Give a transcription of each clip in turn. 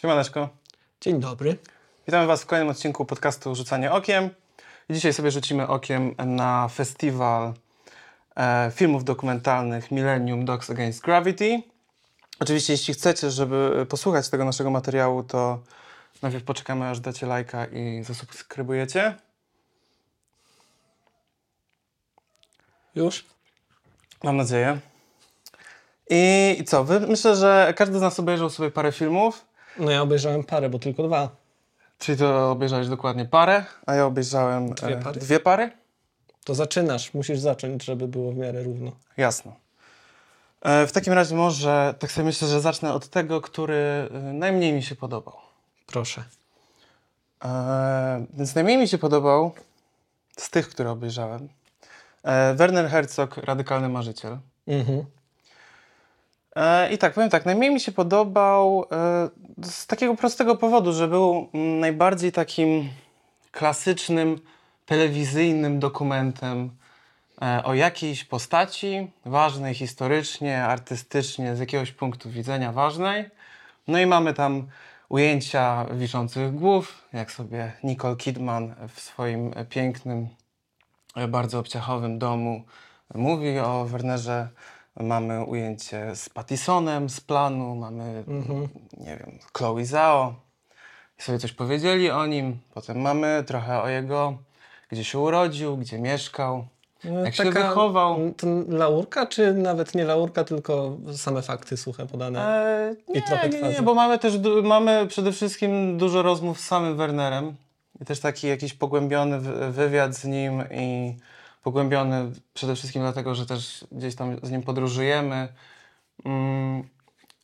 Siemaneczko. Dzień dobry. Witamy Was w kolejnym odcinku podcastu Rzucanie Okiem. Dzisiaj sobie rzucimy okiem na festiwal e, filmów dokumentalnych Millennium Dogs Against Gravity. Oczywiście, jeśli chcecie, żeby posłuchać tego naszego materiału, to najpierw poczekamy, aż dacie lajka i zasubskrybujecie. Już? Mam nadzieję. I, I co? Wy, myślę, że każdy z nas obejrzał sobie parę filmów. No ja obejrzałem parę, bo tylko dwa. Czyli to obejrzałeś dokładnie parę, a ja obejrzałem Dwie e, pary? dwie pary. To zaczynasz, musisz zacząć, żeby było w miarę równo. Jasno. E, w takim razie może, tak sobie myślę, że zacznę od tego, który e, najmniej mi się podobał. Proszę. E, więc najmniej mi się podobał z tych, które obejrzałem. E, Werner Herzog, Radykalny Marzyciel. Mhm. E, I tak, powiem tak, najmniej mi się podobał e, z takiego prostego powodu, że był najbardziej takim klasycznym, telewizyjnym dokumentem e, o jakiejś postaci ważnej historycznie, artystycznie, z jakiegoś punktu widzenia ważnej. No i mamy tam ujęcia wiszących głów, jak sobie Nicole Kidman w swoim pięknym, bardzo obciachowym domu mówi o Wernerze. Mamy ujęcie z Pattisonem z planu, mamy, nie wiem, Chloe Zhao. I sobie coś powiedzieli o nim. Potem mamy trochę o jego, gdzie się urodził, gdzie mieszkał, No, jak się wychował. Laurka, czy nawet nie laurka, tylko same fakty suche podane? E, I nie, trochę nie, nie, twarzy. bo mamy też mamy przede wszystkim dużo rozmów z samym Wernerem i też taki jakiś pogłębiony wy- wywiad z nim i pogłębiony przede wszystkim dlatego, że też gdzieś tam z nim podróżujemy. Mm,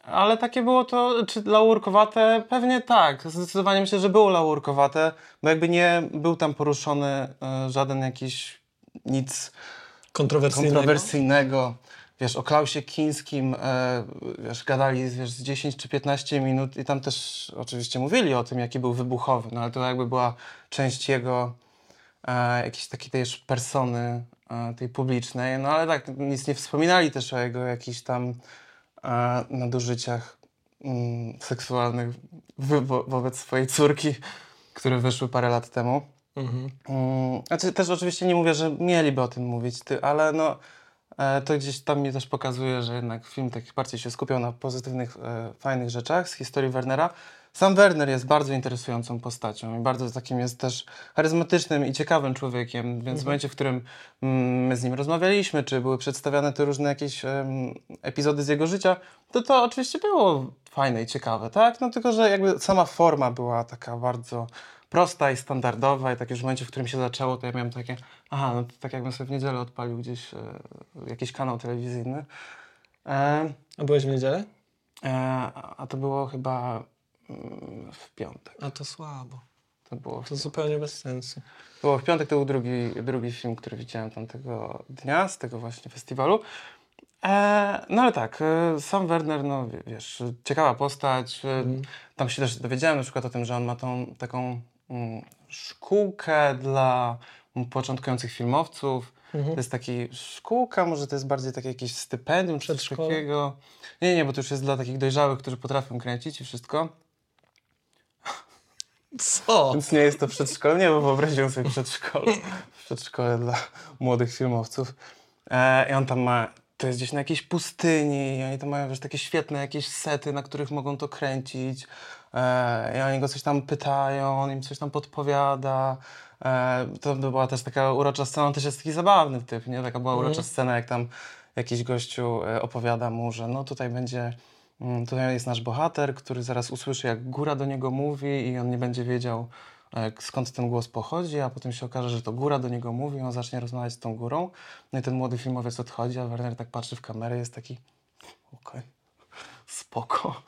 ale takie było to, czy laurkowate? Pewnie tak. Zdecydowanie myślę, że było laurkowate, bo jakby nie był tam poruszony e, żaden jakiś nic Kontrowersyjnego? kontrowersyjnego. Wiesz, o Klausie Kińskim, e, wiesz, gadali wiesz, z 10 czy 15 minut i tam też oczywiście mówili o tym, jaki był wybuchowy, no ale to jakby była część jego e, jakiejś takiej też persony e, tej publicznej, no ale tak, nic nie wspominali też o jego jakichś tam e, nadużyciach mm, seksualnych wo- wo- wobec swojej córki, które wyszły parę lat temu. Mhm. Mm, Znaczy, też oczywiście nie mówię, że mieliby o tym mówić, ty, ale no, e, to gdzieś tam mi też pokazuje, że jednak film tak bardziej się skupiał na pozytywnych, e, fajnych rzeczach z historii Wernera. Sam Werner jest bardzo interesującą postacią i bardzo takim jest też charyzmatycznym i ciekawym człowiekiem, więc w momencie, w którym mm, my z nim rozmawialiśmy, czy były przedstawiane te różne jakieś em, epizody z jego życia, to to oczywiście było fajne i ciekawe, tak? No tylko, że jakby sama forma była taka bardzo prosta i standardowa i tak już w momencie, w którym się zaczęło, to ja miałem takie, aha, no to tak jakbym sobie w niedzielę odpalił gdzieś e, jakiś kanał telewizyjny. E, A byłeś w niedzielę? e, a to było chyba w piątek. A to słabo. To było To zupełnie bez sensu. było w piątek, to był drugi, drugi film, który widziałem tamtego dnia, z tego właśnie festiwalu. E, no ale tak, e, sam Werner, no wie- wiesz, ciekawa postać. E, Tam się też dowiedziałem na przykład o tym, że on ma tą taką mm, szkółkę dla mm, początkujących filmowców. Mhm. To jest taki szkółka, może to jest bardziej takie jakieś stypendium czy coś takiego. Nie, nie, bo to już jest dla takich dojrzałych, którzy potrafią kręcić i wszystko. Co? Więc nie jest to przedszkole, nie, bo wyobraziłem sobie przedszkole, przedszkole dla młodych filmowców. E, I on tam ma, to jest gdzieś na jakiejś pustyni i oni tam mają wiesz, takie świetne jakieś sety, na których mogą to kręcić. E, I oni go coś tam pytają, on im coś tam podpowiada. E, to była też taka urocza scena, on też jest taki zabawny typ, nie? Taka była urocza scena, jak tam jakiś gościu e, opowiada mu, że no tutaj będzie, tutaj jest nasz bohater, który zaraz usłyszy, jak góra do niego mówi i on nie będzie wiedział, e, skąd ten głos pochodzi, a potem się okaże, że to góra do niego mówi, on zacznie rozmawiać z tą górą. No i ten młody filmowiec odchodzi, a Werner tak patrzy w kamerę, jest taki, okej, spoko.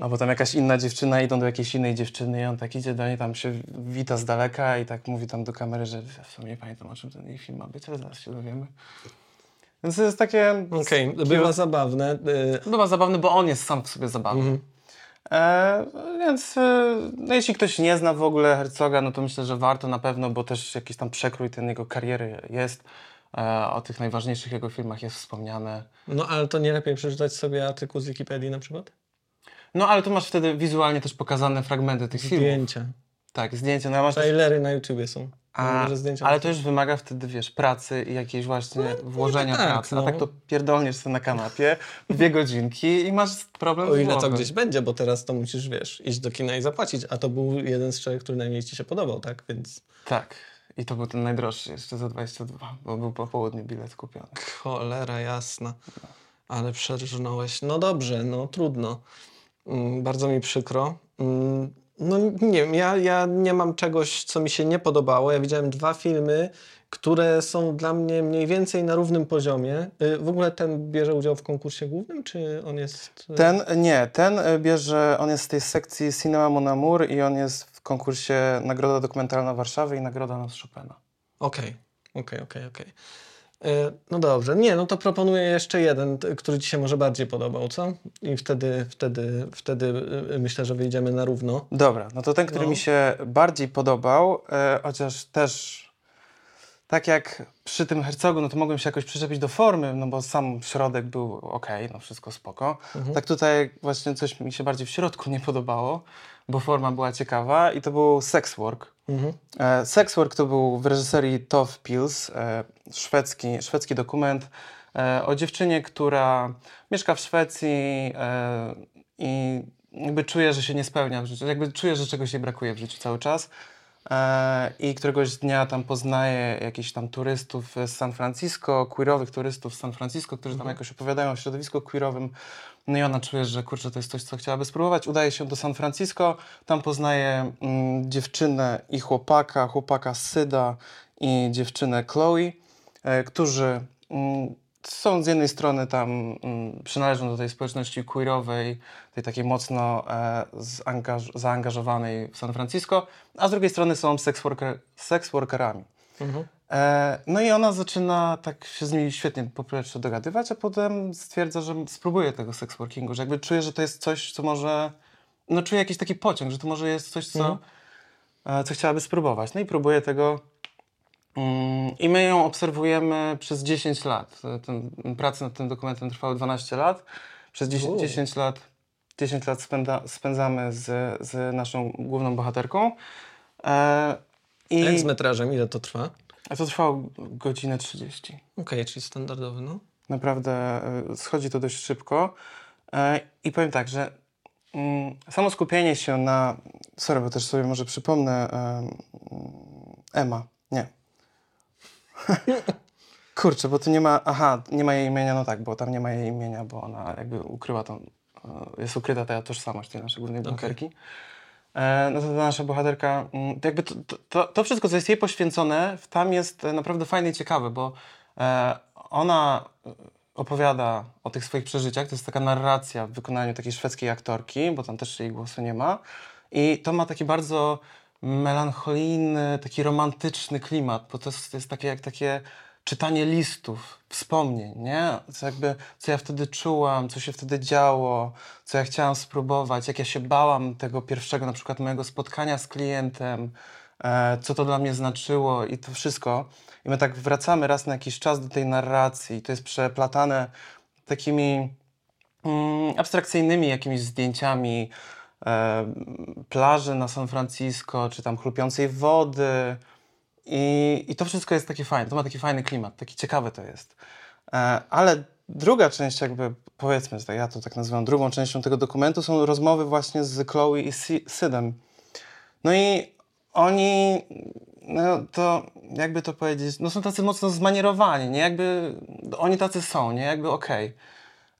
A potem jakaś inna dziewczyna, idą do jakiejś innej dziewczyny i on tak idzie do niej, tam się wita z daleka i tak mówi tam do kamery, że w sumie nie pamiętam o czym ten jej film ma być, ale zaraz się dowiemy. Więc to jest takie... Okej, cute. bywa zabawne. y, Bywa zabawny, bo on jest sam w sobie zabawny. E, więc e, no jeśli ktoś nie zna w ogóle Herzoga, no to myślę, że warto na pewno, bo też jakiś tam przekrój ten jego kariery jest. E, o tych najważniejszych jego filmach jest wspomniane. No ale to nie lepiej przeczytać sobie artykuł z Wikipedii na przykład? No ale tu masz wtedy wizualnie też pokazane fragmenty tych filmów. Zdjęcia. Tak, zdjęcia. No, a masz Trailery na YouTubie są. a, ale to już wymaga wtedy, wiesz, pracy i jakiejś właśnie włożenia tak, pracy. A no. tak to pierdolniesz sobie na kanapie dwie godzinki i masz problem O ile to gdzieś będzie, bo teraz to musisz, wiesz, iść do kina i zapłacić, a to był jeden z trzech, który najmniej ci się podobał, tak? Więc Tak. I to był ten najdroższy jeszcze za 22, bo był po południu bilet kupiony. cholera jasna. Ale przerżnąłeś. No dobrze, no trudno. Mm, bardzo mi przykro. Mm, no nie wiem, ja, ja nie mam czegoś, co mi się nie podobało. Ja widziałem dwa filmy, które są dla mnie mniej więcej na równym poziomie. Y, W ogóle ten bierze udział w konkursie głównym, czy on jest... y, Ten, nie, ten y, bierze, on jest z tej sekcji Cinema Mon Amour i on jest w konkursie Nagroda Dokumentalna Warszawy i Nagroda Nas Chopina. Okej, okej, okej, okej. Y, No dobrze, nie, no to proponuję jeszcze jeden, który ci się może bardziej podobał, co? I wtedy, wtedy, wtedy y, myślę, że wyjdziemy na równo. Dobra, no to ten, który No. mi się bardziej podobał, e, chociaż też tak jak przy tym Hercogu, no to mogłem się jakoś przyczepić do formy, no bo sam środek był ok, no wszystko spoko. Tak tutaj właśnie coś mi się bardziej w środku nie podobało, bo forma była ciekawa i to był Sex Work. Mhm. E, Sex Work to był w reżyserii Tove Pils, e, szwedzki, szwedzki dokument e, o dziewczynie, która mieszka w Szwecji i jakby czuje, że się nie spełnia w życiu, jakby czuje, że czegoś jej brakuje w życiu cały czas. E, I któregoś dnia tam poznaje jakichś tam turystów z San Francisco, queerowych turystów z San Francisco, którzy tam jakoś opowiadają o środowisku queerowym. No i ona czuje, że kurczę, to jest coś, co chciałaby spróbować. Udaje się do San Francisco, tam poznaje mm, dziewczynę i chłopaka, chłopaka Syda i dziewczynę Chloe, e, którzy mm, są z jednej strony tam, mm, przynależą do tej społeczności queerowej, tej takiej mocno e, zaangaż- zaangażowanej w San Francisco, a z drugiej strony są sex, worker, sex workerami. Mhm. E, no i ona zaczyna tak się z nimi świetnie po pierwsze dogadywać, a potem stwierdza, że spróbuje tego sex workingu, że jakby czuje, że to jest coś, co może, no czuje jakiś taki pociąg, że to może jest coś, co, Mhm. e, co chciałaby spróbować. No i próbuje tego i my ją obserwujemy przez 10 lat. E, Ten, prace nad tym dokumentem trwały 12 lat. Przez 10, U. 10 lat 10 lat spędza, spędzamy z, z naszą główną bohaterką. E, i Jak z metrażem, ile to trwa? a to trwało godzinę 30. Okej, czyli standardowy, no. Naprawdę y, schodzi to dość szybko. E, I powiem tak, że mm, samo skupienie się na. Sorry, bo też sobie może przypomnę. em, Ema. Nie. Kurczę, bo tu nie ma. Aha, nie ma jej imienia, no tak, bo tam nie ma jej imienia, bo ona jakby ukryła tą. e, Jest ukryta ta tożsamość tej naszej głównej bohaterki. E, no to ta nasza bohaterka, mm, to jakby to, to- to, wszystko, co jest jej poświęcone, tam jest e, naprawdę fajne i ciekawe, bo ona opowiada o tych swoich przeżyciach, to jest taka narracja w wykonaniu takiej szwedzkiej aktorki, bo tam też jej głosu nie ma i to ma taki bardzo melancholijny, taki romantyczny klimat, bo to jest, jest takie jak takie czytanie listów, wspomnień, nie? Co jakby, co ja wtedy czułam, co się wtedy działo, co ja chciałam spróbować, jak ja się bałam tego pierwszego na przykład mojego spotkania z klientem, e, co to dla mnie znaczyło i to wszystko. I my tak wracamy raz na jakiś czas do tej narracji to jest przeplatane takimi mm, abstrakcyjnymi jakimiś zdjęciami plaży na San Francisco, czy tam chlupiącej wody. I, I to wszystko jest takie fajne, to ma taki fajny klimat, taki ciekawy to jest. E, ale druga część, jakby powiedzmy, że ja to tak nazywam, drugą częścią tego dokumentu są rozmowy właśnie z Chloe i Sydem. No i oni, no to jakby to powiedzieć, no są tacy mocno zmanierowani, nie? Jakby oni tacy są, nie? Jakby okej.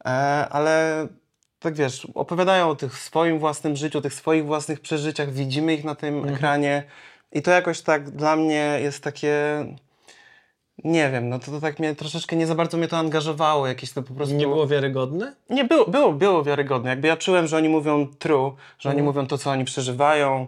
E, Ale tak wiesz, opowiadają o tych swoim własnym życiu, o tych swoich własnych przeżyciach, widzimy ich na tym ekranie i to jakoś tak dla mnie jest takie, nie wiem, no to, to tak mnie troszeczkę nie za bardzo mnie to angażowało, jakieś to po prostu... Nie było wiarygodne? Nie, było, było, było wiarygodne. Jakby ja czułem, że oni mówią true, że oni mówią to, co oni przeżywają,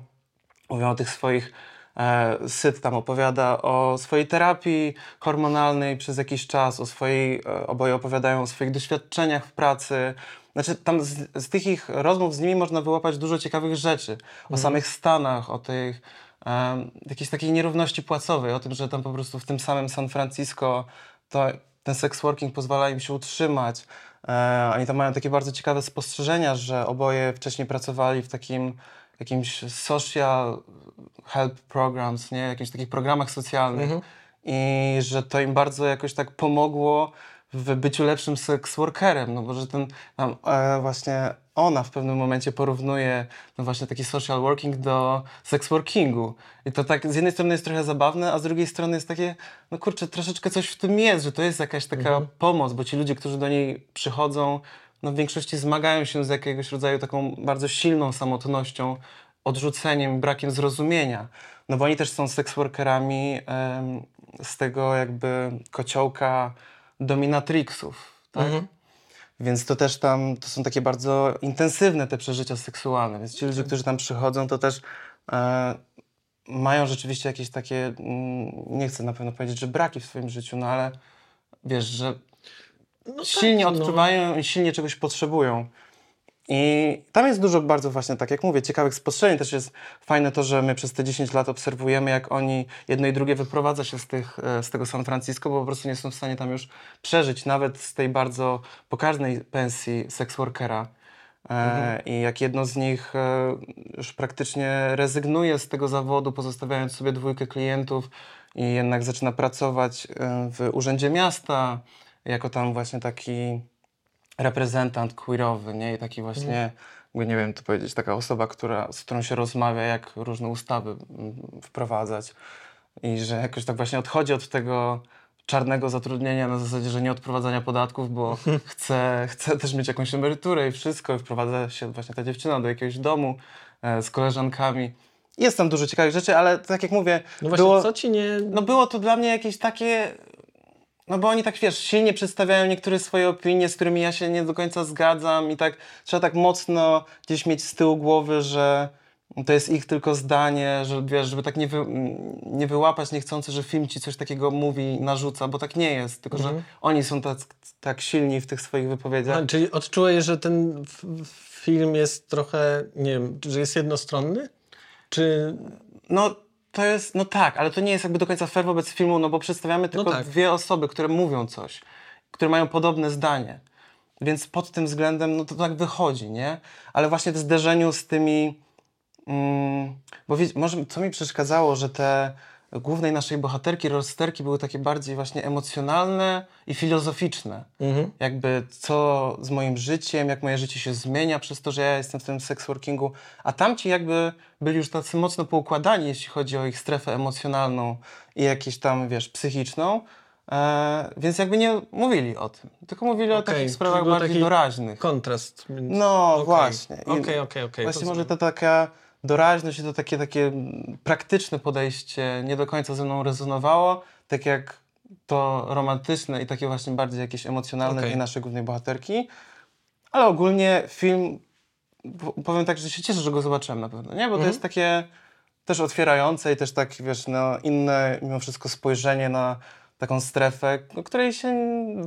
mówią o tych swoich. E, Syd tam opowiada o swojej terapii hormonalnej przez jakiś czas, o swojej, e, oboje opowiadają o swoich doświadczeniach w pracy. Znaczy, tam z, z tych ich rozmów z nimi można wyłapać dużo ciekawych rzeczy. O samych Stanach, o tych em, jakiejś takiej nierówności płacowej, o tym, że tam po prostu w tym samym San Francisco to ten sex working pozwala im się utrzymać, E, oni tam mają takie bardzo ciekawe spostrzeżenia, że oboje wcześniej pracowali w takim jakimś social help programs, nie? Jakichś takich programach socjalnych i że to im bardzo jakoś tak pomogło w byciu lepszym sex workerem, no bo że ten tam, e, właśnie ona w pewnym momencie porównuje no właśnie taki social working do sex workingu. I to tak z jednej strony jest trochę zabawne, a z drugiej strony jest takie, no kurczę, troszeczkę coś w tym jest, że to jest jakaś taka pomoc, bo ci ludzie, którzy do niej przychodzą, no w większości zmagają się z jakiegoś rodzaju taką bardzo silną samotnością, odrzuceniem, brakiem zrozumienia. No bo oni też są seksworkerami em, z tego jakby kociołka dominatrixów, tak? Więc to też tam, to są takie bardzo intensywne te przeżycia seksualne, więc ci ludzie, którzy tam przychodzą, to też e, mają rzeczywiście jakieś takie, mm, nie chcę na pewno powiedzieć, że braki w swoim życiu, no ale wiesz, że No silnie tak, no. odczuwają i silnie czegoś potrzebują. I tam jest dużo bardzo właśnie, tak jak mówię, ciekawych spostrzeżeń. Też jest fajne to, że my przez te 10 lat obserwujemy, jak oni jedno i drugie wyprowadza się z, tych, e, z tego San Francisco, bo po prostu nie są w stanie tam już przeżyć, nawet z tej bardzo pokaźnej pensji sex workera. E, I jak jedno z nich e, już praktycznie rezygnuje z tego zawodu, pozostawiając sobie dwójkę klientów i jednak zaczyna pracować w Urzędzie Miasta, jako tam właśnie taki reprezentant queerowy, nie? I taki właśnie, jakby nie wiem, to powiedzieć, taka osoba, która, z którą się rozmawia, jak różne ustawy mm, wprowadzać. I że jakoś tak właśnie odchodzi od tego czarnego zatrudnienia na zasadzie, że nie odprowadzania podatków, bo chce, chce też mieć jakąś emeryturę i wszystko. I wprowadza się właśnie ta dziewczyna do jakiegoś domu e, z koleżankami. Jest tam dużo ciekawych rzeczy, ale tak jak mówię, No właśnie, było, co ci nie... no było to dla mnie jakieś takie. No bo oni tak wiesz, silnie przedstawiają niektóre swoje opinie, z którymi ja się nie do końca zgadzam i tak trzeba tak mocno gdzieś mieć z tyłu głowy, że to jest ich tylko zdanie, że wiesz, żeby tak nie, wy, nie wyłapać niechcący, że film ci coś takiego mówi, narzuca, bo tak nie jest, tylko że oni są tak, tak silni w tych swoich wypowiedziach. A, czyli odczułeś, że ten film jest trochę, nie wiem, że jest jednostronny? Czy... No to jest, no tak, ale to nie jest jakby do końca fair wobec filmu, no bo przedstawiamy tylko tak. dwie osoby, które mówią coś, które mają podobne zdanie. Więc pod tym względem, no to tak wychodzi, nie? Ale właśnie w zderzeniu z tymi, mm, bo wie, może co mi przeszkadzało, że te głównej naszej bohaterki, rozsterki były takie bardziej właśnie emocjonalne i filozoficzne. Jakby co z moim życiem, jak moje życie się zmienia przez to, że ja jestem w tym sex workingu, a tamci jakby byli już tacy mocno poukładani, jeśli chodzi o ich strefę emocjonalną i jakieś tam, wiesz, psychiczną, e, więc jakby nie mówili o tym, tylko mówili o Okej, takich sprawach bardziej taki doraźnych. Kontrast. No Okej. właśnie. Okej, okej, okej. Właśnie może to taka doraźność i to takie, takie praktyczne podejście nie do końca ze mną rezonowało, tak jak to romantyczne i takie właśnie bardziej jakieś emocjonalne Okej. tej naszej głównej bohaterki. Ale ogólnie film, powiem tak, że się cieszę, że go zobaczyłem na pewno, nie? Bo to jest takie też otwierające i też tak, wiesz, no, inne mimo wszystko spojrzenie na taką strefę, o której się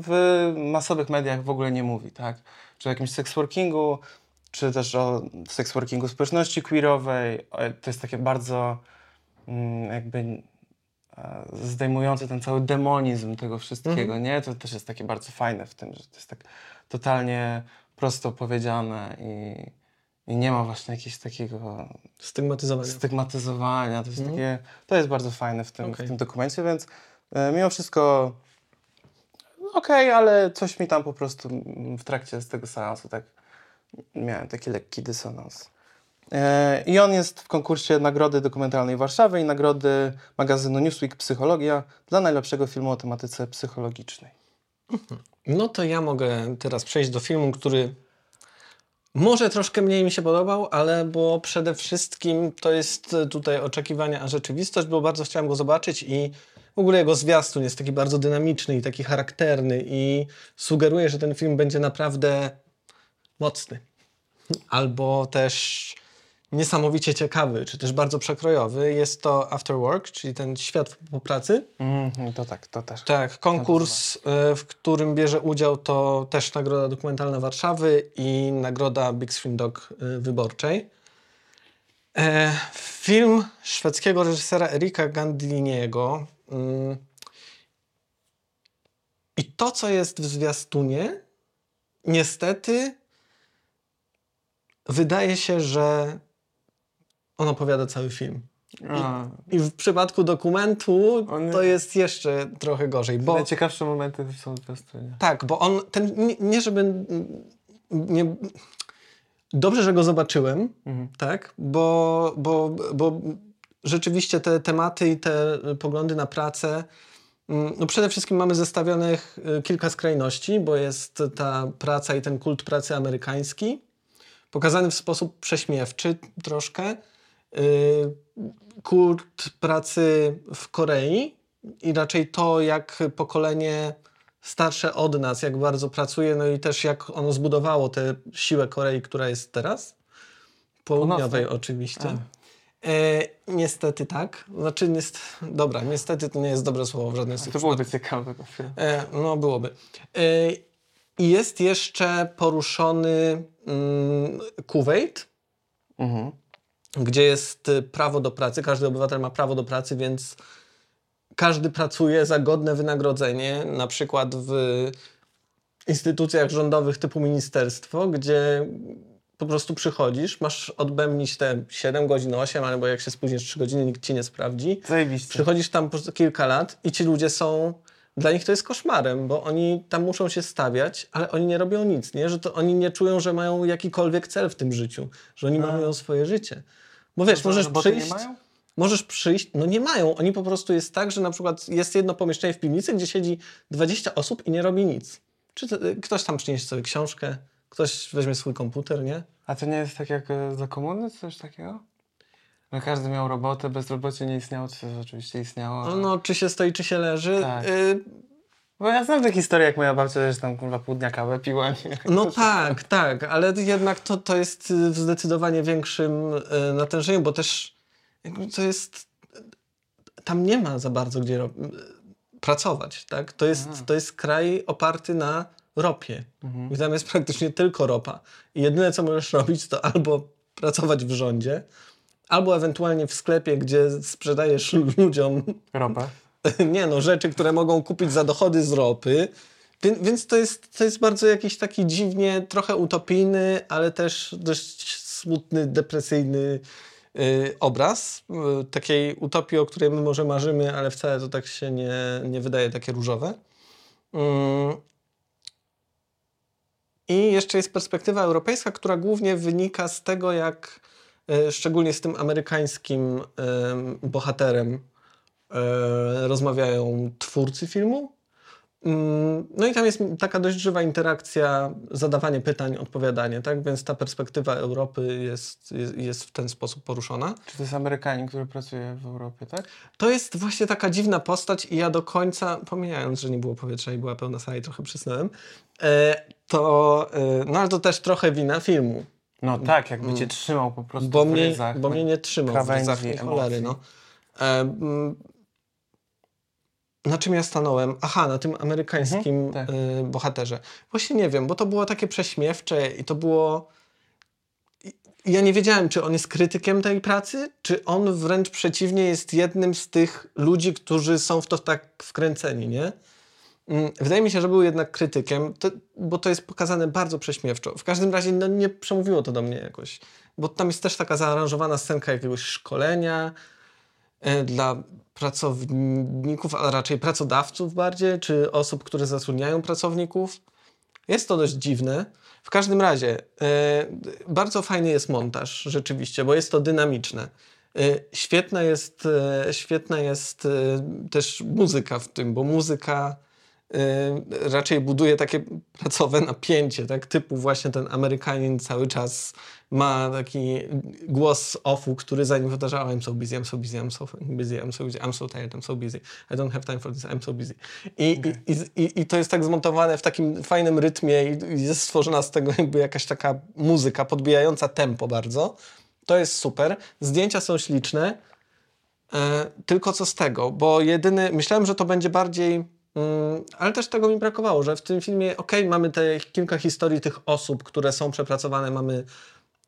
w masowych mediach w ogóle nie mówi, tak? Czy o jakimś seksworkingu, czy też o seksworkingu społeczności queerowej. To jest takie bardzo mm, jakby e, zdejmujące ten cały demonizm tego wszystkiego, nie? To też jest takie bardzo fajne w tym, że to jest tak totalnie prosto powiedziane i, i nie ma właśnie jakiegoś takiego Stygmatyzowanie. stygmatyzowania. To jest, takie, to jest bardzo fajne w tym, Okej. w tym dokumencie, więc e, mimo wszystko okej, ale coś mi tam po prostu mm, w trakcie z tego seansu tak miałem taki lekki dysonans. E, I on jest w konkursie Nagrody Dokumentalnej Warszawy i Nagrody magazynu Newsweek Psychologia dla najlepszego filmu o tematyce psychologicznej. No to ja mogę teraz przejść do filmu, który może troszkę mniej mi się podobał, ale bo przede wszystkim to jest tutaj oczekiwania, a rzeczywistość, bo bardzo chciałem go zobaczyć i w ogóle jego zwiastun jest taki bardzo dynamiczny i taki charakterny i sugeruje, że ten film będzie naprawdę mocny. Albo też niesamowicie ciekawy, czy też bardzo przekrojowy. Jest to After Work, czyli ten świat po pracy. Mhm, to tak, to też. Tak, konkurs, e, w którym bierze udział to też Nagroda Dokumentalna Warszawy i Nagroda Big Screen Dog e, Wyborczej. E, Film szwedzkiego reżysera Erika Gandiniego. mm, I to, co jest w zwiastunie, niestety wydaje się, że on opowiada cały film. A, I w przypadku dokumentu On- to jest jeszcze trochę gorzej, bo Najciekawsze momenty są w tej stronie. tak, bo on ten nie, nie żeby nie, dobrze, że go zobaczyłem, Mhm. tak, bo, bo, bo rzeczywiście te tematy i te poglądy na pracę mm, no przede wszystkim mamy zestawionych y, kilka skrajności, bo jest ta praca i ten kult pracy amerykański, pokazany w sposób prześmiewczy troszkę. Y, Kult pracy w Korei i raczej to, jak pokolenie starsze od nas, jak bardzo pracuje, no i też jak ono zbudowało tę siłę Korei, która jest teraz. Południowej oczywiście. E, niestety tak. Znaczy, niest... dobra, niestety to nie jest dobre słowo w żadnym tych To byłoby ciekawe. E, no, byłoby. E, I jest jeszcze poruszony mm, Kuwait, Mhm. gdzie jest y, prawo do pracy. Każdy obywatel ma prawo do pracy, więc każdy pracuje za godne wynagrodzenie, na przykład w instytucjach rządowych typu ministerstwo, gdzie po prostu przychodzisz, masz odbębnić te 7 godzin, 8, albo jak się spóźnisz 3 godziny, nikt ci nie sprawdzi. Zajebiście. Przychodzisz tam po kilka lat i ci ludzie są. Dla nich to jest koszmarem, bo oni tam muszą się stawiać, ale oni nie robią nic, nie? Że to oni nie czują, że mają jakikolwiek cel w tym życiu, że oni mają swoje życie. Bo wiesz, możesz roboty przyjść. nie mają? Możesz przyjść, no nie mają. Oni po prostu jest tak, że na przykład jest jedno pomieszczenie w piwnicy, gdzie siedzi 20 osób i nie robi nic. Czy to, ktoś tam przyniesie sobie książkę, ktoś weźmie swój komputer, nie? A to nie jest tak jak e, za komuny, coś takiego? No każdy miał robotę, bezrobocie nie istniało, co oczywiście istniało. No, ale- no czy się stoi, czy się leży. Tak. Y, Bo ja znam tę historię, jak moja babcia też tam kurwa pół dnia kawę piła. Nie? No tak, tak, ale jednak to, to jest w zdecydowanie większym y, natężeniu, bo też to jest. Tam nie ma za bardzo gdzie ro- pracować, tak? To jest, Aha. to jest kraj oparty na ropie. Mhm. I tam jest praktycznie tylko ropa. I jedyne, co możesz robić, to albo pracować w rządzie, albo ewentualnie w sklepie, gdzie sprzedajesz ludziom Ropę. nie no, rzeczy, które mogą kupić za dochody z ropy. Więc, to, jest, to jest bardzo jakiś taki dziwnie, trochę utopijny, ale też dość smutny, depresyjny y, obraz y, takiej utopii, o której my może marzymy, ale wcale to tak się nie, nie wydaje takie różowe. Mm. I jeszcze jest perspektywa europejska, która głównie wynika z tego, jak szczególnie z tym amerykańskim y, bohaterem e, rozmawiają twórcy filmu. Mm, No i tam jest taka dość żywa interakcja, zadawanie pytań, odpowiadanie, tak? Więc ta perspektywa Europy jest, jest, jest w ten sposób poruszona. Czy to jest Amerykanin, który pracuje w Europie, tak? To jest właśnie taka dziwna postać i ja do końca, pomijając, że nie było powietrza i była pełna sala i trochę przysnąłem, e, to, e, no ale to też trochę wina filmu. No tak, jakby cię trzymał po prostu bo w mnie, ryzach. bo mnie nie trzymał w ryzach ni cholery, no. E, mm, na czym ja stanąłem? Aha, na tym amerykańskim Mhm, tak. e, bohaterze. Właśnie nie wiem, bo to było takie prześmiewcze i to było... Ja nie wiedziałem, czy on jest krytykiem tej pracy, czy on wręcz przeciwnie jest jednym z tych ludzi, którzy są w to tak wkręceni, nie? Mm, Wydaje mi się, że był jednak krytykiem, to, bo to jest pokazane bardzo prześmiewczo. W każdym razie no, nie przemówiło to do mnie jakoś. Bo tam jest też taka zaaranżowana scenka jakiegoś szkolenia e, dla pracowników, a raczej pracodawców bardziej, czy osób, które zatrudniają pracowników. Jest to dość dziwne. W każdym razie e, bardzo fajny jest montaż rzeczywiście, bo jest to dynamiczne. E, Świetna jest, świetna jest też muzyka w tym, bo muzyka raczej buduje takie pracowe napięcie, tak? Typu właśnie ten Amerykanin cały czas ma taki głos offu, który za nim powtarza "Oh, I'm so busy, I'm so busy, I'm so busy, I'm so busy, I'm so tired, I'm so busy, I don't have time for this, I'm so busy. I, i, i, I to jest tak zmontowane w takim fajnym rytmie i jest stworzona z tego jakby jakaś taka muzyka podbijająca tempo bardzo. To jest super. Zdjęcia są śliczne. E, tylko co z tego, bo jedyny, myślałem, że to będzie bardziej, ale też tego mi brakowało, że w tym filmie, okej, mamy te kilka historii tych osób, które są przepracowane, mamy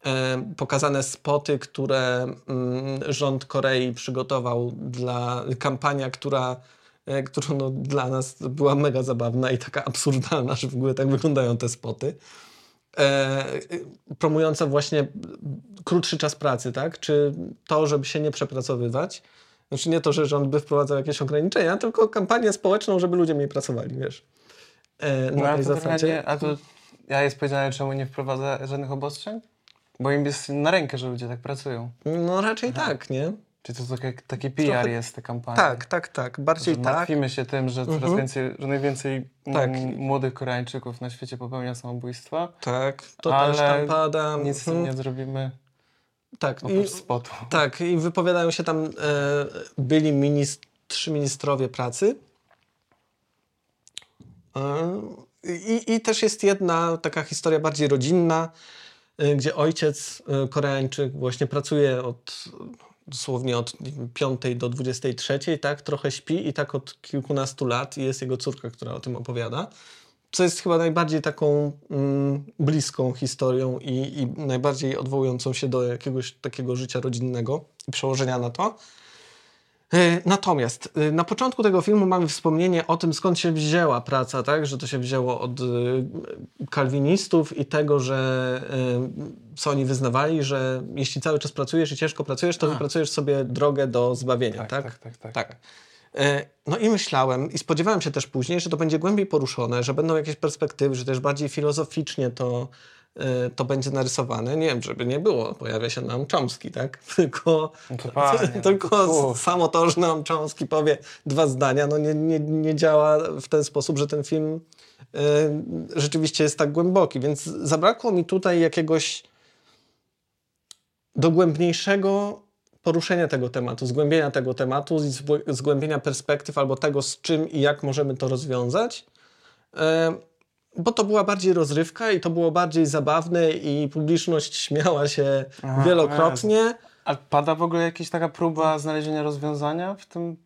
e, pokazane spoty, które mm, rząd Korei przygotował dla kampania, która e, która no, dla nas była mega zabawna i taka absurdalna, że w ogóle tak wyglądają te spoty. E, promująca właśnie krótszy czas pracy, tak? Czy to, żeby się nie przepracowywać. Znaczy nie to, że rząd by wprowadzał jakieś ograniczenia, tylko kampanię społeczną, żeby ludzie mniej pracowali, wiesz. E, No, na tej zasadzie. nie, a to ja jest powiedziane, czemu nie wprowadza żadnych obostrzeń? Bo im jest na rękę, że ludzie tak pracują. No raczej tak, nie? Czy to takie, taki PR Trochę- jest te kampanie? Tak, tak, tak. Bardziej Że tak. martwimy się tym, że coraz Mhm. więcej, że najwięcej Tak. młodych Koreańczyków na świecie popełnia samobójstwa. Tak, to Ale też tam pada. Nic Mhm. nie zrobimy Tak, i, spotu. tak, i wypowiadają się tam e, byli trzy ministrowie pracy. E, i, I też jest jedna taka historia bardziej rodzinna, e, gdzie ojciec e, Koreańczyk właśnie pracuje od dosłownie od nie wiem, 5 do 23, tak, trochę śpi i tak od kilkunastu lat i jest jego córka, która o tym opowiada. Co jest chyba najbardziej taką mm, bliską historią i, i najbardziej odwołującą się do jakiegoś takiego życia rodzinnego i przełożenia na to. E, Natomiast e, na początku tego filmu mamy wspomnienie o tym, skąd się wzięła praca, tak? Że to się wzięło od e, kalwinistów i tego, że co oni wyznawali, że jeśli cały czas pracujesz i ciężko pracujesz, to A. wypracujesz sobie drogę do zbawienia, Tak, tak? tak, tak. tak, Tak. E, No i myślałem i spodziewałem się też później, że to będzie głębiej poruszone, że będą jakieś perspektywy, że też bardziej filozoficznie to, e, to będzie narysowane. Nie wiem, żeby nie było, pojawia się nam Chomsky, tak? Tylko, No to panie, tylko no, s- samo to, że nam Chomsky powie dwa zdania, no nie, nie, nie działa w ten sposób, że ten film e, rzeczywiście jest tak głęboki, więc zabrakło mi tutaj jakiegoś dogłębniejszego poruszenia tego tematu, zgłębienia tego tematu, zgłębienia perspektyw albo tego, z czym i jak możemy to rozwiązać. E, Bo to była bardziej rozrywka i to było bardziej zabawne i publiczność śmiała się Aha, wielokrotnie. A pada w ogóle jakaś taka próba znalezienia rozwiązania w tym,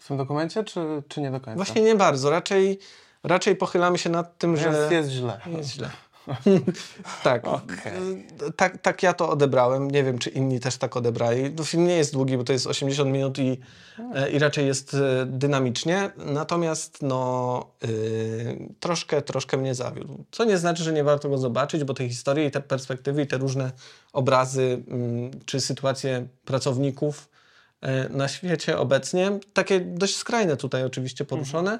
w tym dokumencie, czy, czy nie do końca? Właśnie nie bardzo. Raczej, raczej pochylamy się nad tym, że jest, jest źle. jest źle. tak, Okej. tak, tak ja to odebrałem. Nie wiem, czy inni też tak odebrali. No, film nie jest długi, bo to jest 80 minut i, e, i raczej jest e, dynamicznie. Natomiast no, y, troszkę, troszkę mnie zawiódł. Co nie znaczy, że nie warto go zobaczyć, bo te historie i te perspektywy i te różne obrazy mm, czy sytuacje pracowników e, na świecie obecnie, takie dość skrajne tutaj oczywiście poruszone,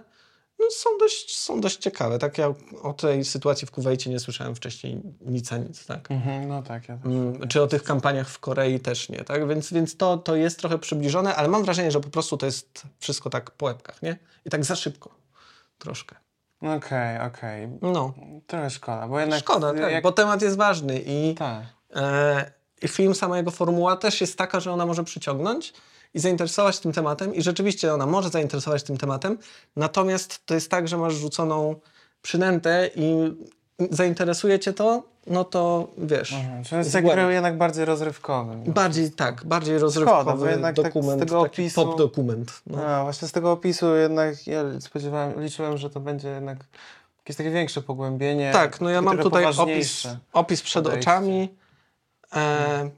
no, są, dość, są dość ciekawe. Tak ja o tej sytuacji w Kuwejcie nie słyszałem wcześniej nic a nic, tak. Mhm, no tak, ja też. Mm, Czy o tych kampaniach w Korei też nie, tak? Więc, więc to, to jest trochę przybliżone, ale mam wrażenie, że po prostu to jest wszystko tak po łebkach, nie? I tak za szybko. Troszkę. Okej, okej. No, Trochę szkoda, bo jednak... szkoda, tak, jak... bo temat jest ważny i, Tak. e, i film, sama jego formuła też jest taka, że ona może przyciągnąć i zainteresować tym tematem i rzeczywiście ona może zainteresować tym tematem, natomiast to jest tak, że masz rzuconą przynętę i zainteresuje cię to, no to wiesz. Mhm. Czyli jest taki jednak bardziej rozrywkowy. Bardziej tak, bardziej Szkoda, rozrywkowy bo jednak tak z dokument, tego opisu- pop dokument. No. A, właśnie z tego opisu jednak ja spodziewałem, liczyłem, że to będzie jednak jakieś takie większe pogłębienie. Tak, no ja mam tutaj opis, opis przed podejście. oczami. E,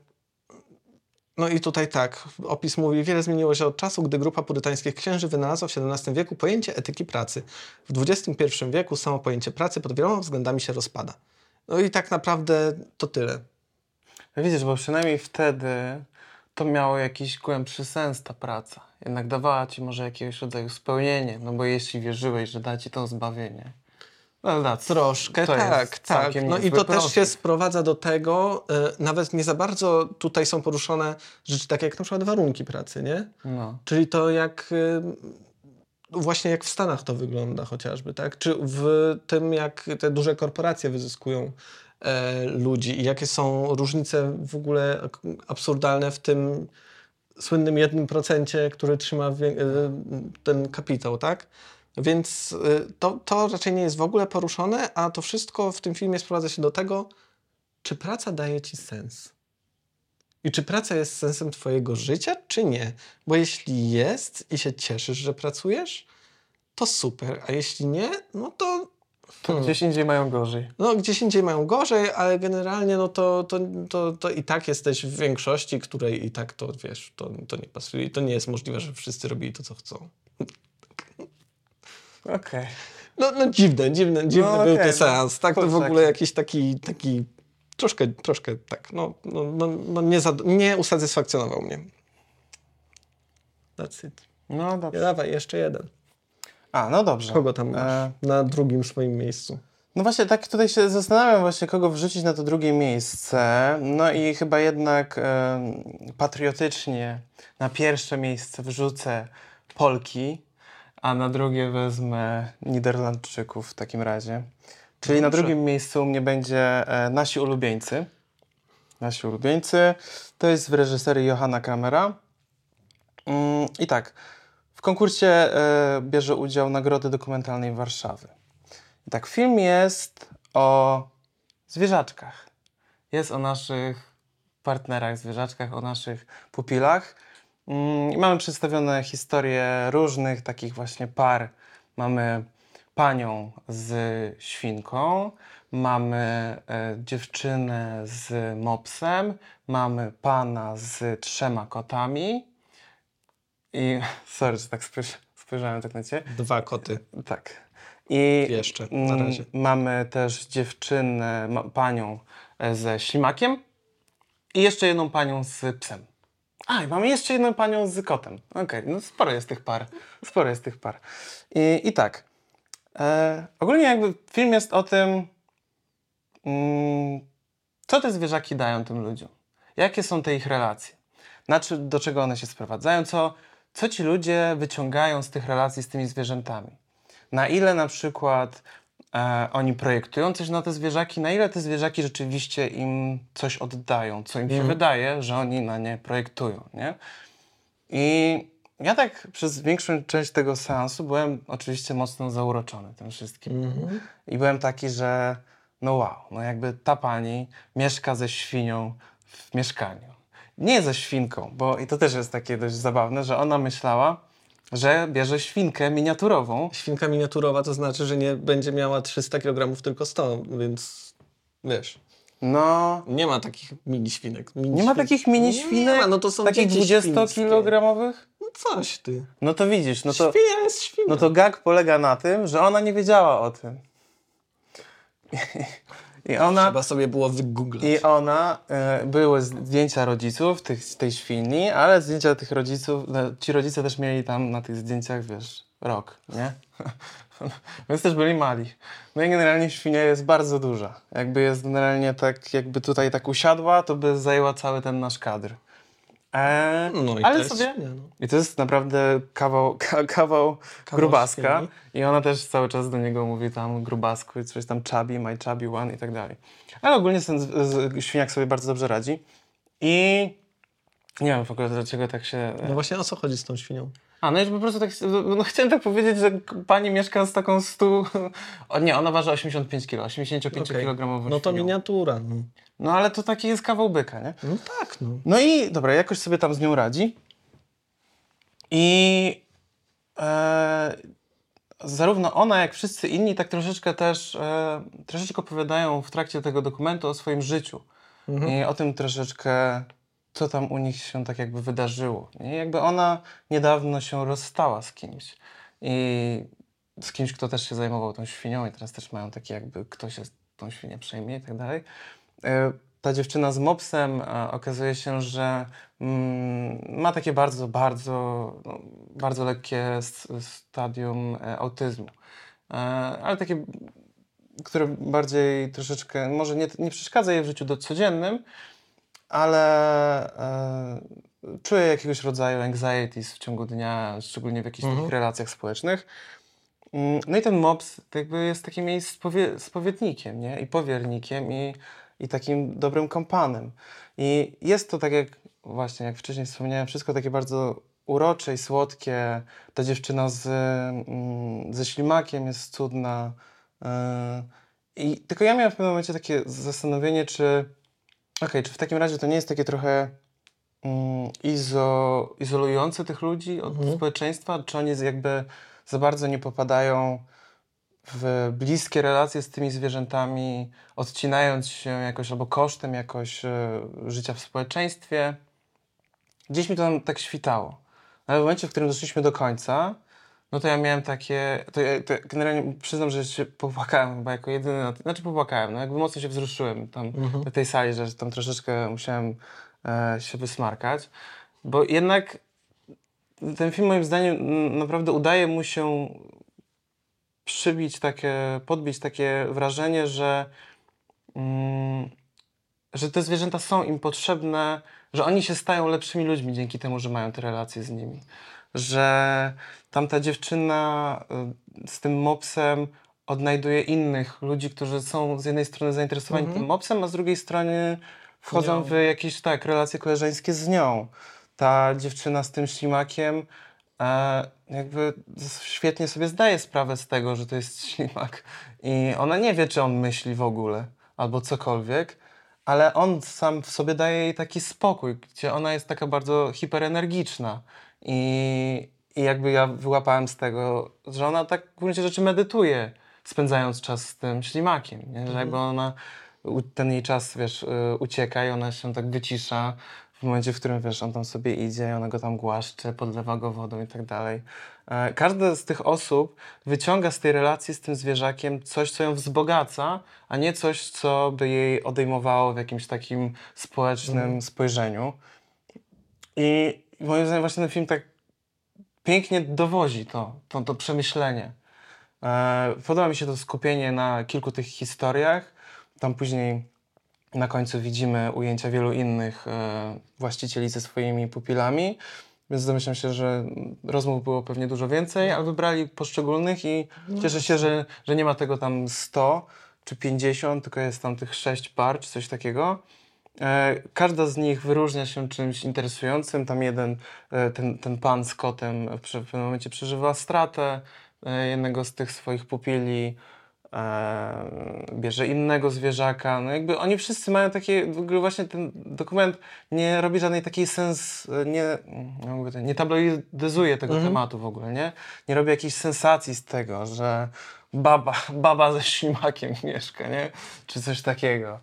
no i tutaj tak, opis mówi, wiele zmieniło się od czasu, gdy grupa purytańskich księży wynalazła w XVII wieku pojęcie etyki pracy. W XXI wieku samo pojęcie pracy pod wieloma względami się rozpada. No i tak naprawdę to tyle. No Widzisz, bo przynajmniej wtedy to miało jakiś głębszy sens ta praca. Jednak dawała ci może jakiegoś rodzaju spełnienie, no bo jeśli wierzyłeś, że da ci to zbawienie. No da, Troszkę, to tak, tak. No i to też się sprowadza do tego, e, nawet nie za bardzo tutaj są poruszone rzeczy takie jak na przykład warunki pracy, nie? No. Czyli to jak y, właśnie jak w Stanach to wygląda chociażby, tak? Czy w tym, jak te duże korporacje wyzyskują e, ludzi i jakie są różnice w ogóle absurdalne w tym słynnym jednym procencie, który trzyma y, ten kapitał, tak? Więc y, to, to raczej nie jest w ogóle poruszone, a to wszystko w tym filmie sprowadza się do tego, czy praca daje ci sens. I czy praca jest sensem Twojego życia, czy nie? Bo jeśli jest i się cieszysz, że pracujesz, to super. A jeśli nie, no to. To Hmm. gdzieś indziej mają gorzej. No, gdzieś indziej mają gorzej, ale generalnie no to, to, to, to i tak jesteś w większości, której i tak to wiesz, to, to nie pasuje. I to nie jest możliwe, że wszyscy robili to, co chcą. Okej. No, no dziwne, dziwny, dziwny No był okej, to seans. Tak, to w ogóle jakiś taki, taki troszkę, troszkę tak, no, no, no, no nie, zad- nie usatysfakcjonował mnie. That's it. No Ja, dobrze. dawaj, jeszcze jeden. A, no dobrze. Kogo tam masz E, na drugim swoim miejscu? No właśnie, tak tutaj się zastanawiam właśnie, kogo wrzucić na to drugie miejsce. No i chyba jednak e, patriotycznie na pierwsze miejsce wrzucę Polki, a na drugie wezmę Niderlandczyków w takim razie. Czyli na drugim miejscu u mnie będzie e, Nasi ulubieńcy. Nasi ulubieńcy. To jest w reżyserii Johanna Kramera. Mm, I tak, w konkursie e, bierze udział Nagrody Dokumentalnej Warszawy. I tak, film jest o zwierzaczkach. Jest o naszych partnerach, zwierzaczkach, o naszych pupilach. Mm, I mamy przedstawione historie różnych takich właśnie par. Mamy panią z świnką, mamy e, dziewczynę z mopsem, mamy pana z trzema kotami. I sorry, że tak spojrz- spojrzałem tak na ciebie. Dwa koty Tak. I jeszcze na mm, razie. mamy też dziewczynę, panią e, ze ślimakiem i jeszcze jedną panią z psem. A, i mamy jeszcze jedną panią z kotem. Okej, no sporo jest tych par. Sporo jest tych par. I, i tak. E, ogólnie jakby film jest o tym, mm, co te zwierzaki dają tym ludziom. Jakie są te ich relacje. Znaczy, do czego one się sprowadzają, co, co ci ludzie wyciągają z tych relacji z tymi zwierzętami. Na ile na przykład e, oni projektują coś na te zwierzaki, na ile te zwierzaki rzeczywiście im coś oddają, co im się Mhm. wydaje, że oni na nie projektują, nie? I ja tak przez większą część tego seansu byłem oczywiście mocno zauroczony tym wszystkim. Mhm. I byłem taki, że no wow, no jakby ta pani mieszka ze świnią w mieszkaniu. Nie ze świnką, bo i to też jest takie dość zabawne, że ona myślała, że bierze świnkę miniaturową. Świnka miniaturowa to znaczy, że nie będzie miała 300 kg, tylko 100, więc wiesz, No, nie ma takich mini świnek. Mini nie ma świn- takich mini świnek? Nie ma, no to są Takich dzieci świńskie. 20-kilogramowych? No coś ty. No to widzisz, no to, Świnia jest świnia. no to gag polega na tym, że ona nie wiedziała o tym. I ona... Trzeba sobie było wygooglać. I ona, e, były zdjęcia rodziców tych, tej świni, ale zdjęcia tych rodziców, no, ci rodzice też mieli tam na tych zdjęciach, wiesz, rok, nie? Więc też byli mali. No i generalnie świnia jest bardzo duża. Jakby jest generalnie tak, jakby tutaj tak usiadła, to by zajęła cały ten nasz kadr. E, No i ale to jest sobie... świnia, no. I to jest naprawdę kawał, ka, kawał, grubaska. I ona też cały czas do niego mówi tam grubasku i coś tam chubby, my chubby one i tak dalej. Ale ogólnie ten z, z, świniak sobie bardzo dobrze radzi. I nie wiem w ogóle dlaczego tak się... No właśnie o co chodzi z tą świnią? A, no już po prostu tak, no chciałem tak powiedzieć, że pani mieszka z taką stu... O nie, ona waży 85 kg, 85 Okej. kg No to miniatura. No. No ale to taki jest kawał byka, nie? no tak, no. No i dobra, jakoś sobie tam z nią radzi. I e, zarówno ona, jak wszyscy inni, tak troszeczkę też e, troszeczkę opowiadają w trakcie tego dokumentu o swoim życiu. Mhm. I o tym troszeczkę, co tam u nich się tak jakby wydarzyło. I jakby ona niedawno się rozstała z kimś. I z kimś, kto też się zajmował tą świnią i teraz też mają takie jakby, kto się tą świnię przejmie i tak dalej. E, Ta dziewczyna z mopsem e, okazuje się, że mm, ma takie bardzo, bardzo, no, bardzo lekkie stadium e, autyzmu. Ale takie, które bardziej troszeczkę, może nie, nie przeszkadza jej w życiu do codziennym, ale e, czuje jakiegoś rodzaju anxieties w ciągu dnia, szczególnie w jakichś Mhm. takich relacjach społecznych. Mm, No i ten mops jakby jest takim jej spowie, spowiednikiem, nie? I powiernikiem, i, i takim dobrym kompanem. I jest to tak jak, właśnie jak wcześniej wspomniałem, wszystko takie bardzo urocze i słodkie. Ta dziewczyna z, mm, ze ślimakiem jest cudna. Yy, I tylko ja miałem w pewnym momencie takie zastanowienie, czy okej, czy w takim razie to nie jest takie trochę mm, izo, izolujące tych ludzi od Mhm. społeczeństwa? Czy oni jakby za bardzo nie popadają w bliskie relacje z tymi zwierzętami, odcinając się jakoś albo kosztem jakoś e, życia w społeczeństwie? Gdzieś mi to tam tak świtało. Ale w momencie, w którym doszliśmy do końca, no to ja miałem takie, to, ja, to generalnie przyznam, że się popłakałem chyba jako jedyny, na, znaczy popłakałem, no jakby mocno się wzruszyłem tam Mhm. na tej sali, że tam troszeczkę musiałem e, się wysmarkać, bo jednak ten film moim zdaniem naprawdę udaje mu się przybić takie, podbić takie wrażenie, że, mm, że te zwierzęta są im potrzebne, że oni się stają lepszymi ludźmi dzięki temu, że mają te relacje z nimi. Że tamta dziewczyna y, z tym mopsem odnajduje innych ludzi, którzy są z jednej strony zainteresowani Mhm. tym mopsem, a z drugiej strony wchodzą w jakieś tak relacje koleżeńskie z nią. Ta dziewczyna z tym ślimakiem e, jakby świetnie sobie zdaje sprawę z tego, że to jest ślimak. I ona nie wie, czy on myśli w ogóle albo cokolwiek, ale on sam w sobie daje jej taki spokój, gdzie ona jest taka bardzo hiperenergiczna. I, i jakby ja wyłapałem z tego, że ona tak w gruncie rzeczy medytuje, spędzając czas z tym ślimakiem. Nie? Że jakby ona, u- ten jej czas, wiesz, y, ucieka i ona się tak wycisza w momencie, w którym, wiesz, on tam sobie idzie i ona go tam głaszcze, podlewa go wodą i tak dalej. E, Każda z tych osób wyciąga z tej relacji z tym zwierzakiem coś, co ją wzbogaca, a nie coś, co by jej odejmowało w jakimś takim społecznym spojrzeniu. I moim zdaniem właśnie ten film tak pięknie dowozi to, to, to przemyślenie. E, podoba mi się to skupienie na kilku tych historiach. Tam później na końcu widzimy ujęcia wielu innych e, właścicieli ze swoimi pupilami, więc domyślam się, że rozmów było pewnie dużo więcej, ale wybrali poszczególnych i cieszę się, że, że nie ma tego tam 100 czy 50, tylko jest tam tych 6 par czy coś takiego. E, Każda z nich wyróżnia się czymś interesującym. Tam jeden, e, ten, ten pan z kotem w pewnym momencie przeżywa stratę e, jednego z tych swoich pupili, bierze innego zwierzaka. No jakby oni wszyscy mają takie, w ogóle właśnie ten dokument nie robi żadnej takiej sens, nie, nie tabloidyzuje tego tematu w ogóle, nie? Nie robi jakiejś sensacji z tego, że baba, baba ze ślimakiem mieszka, nie? Czy coś takiego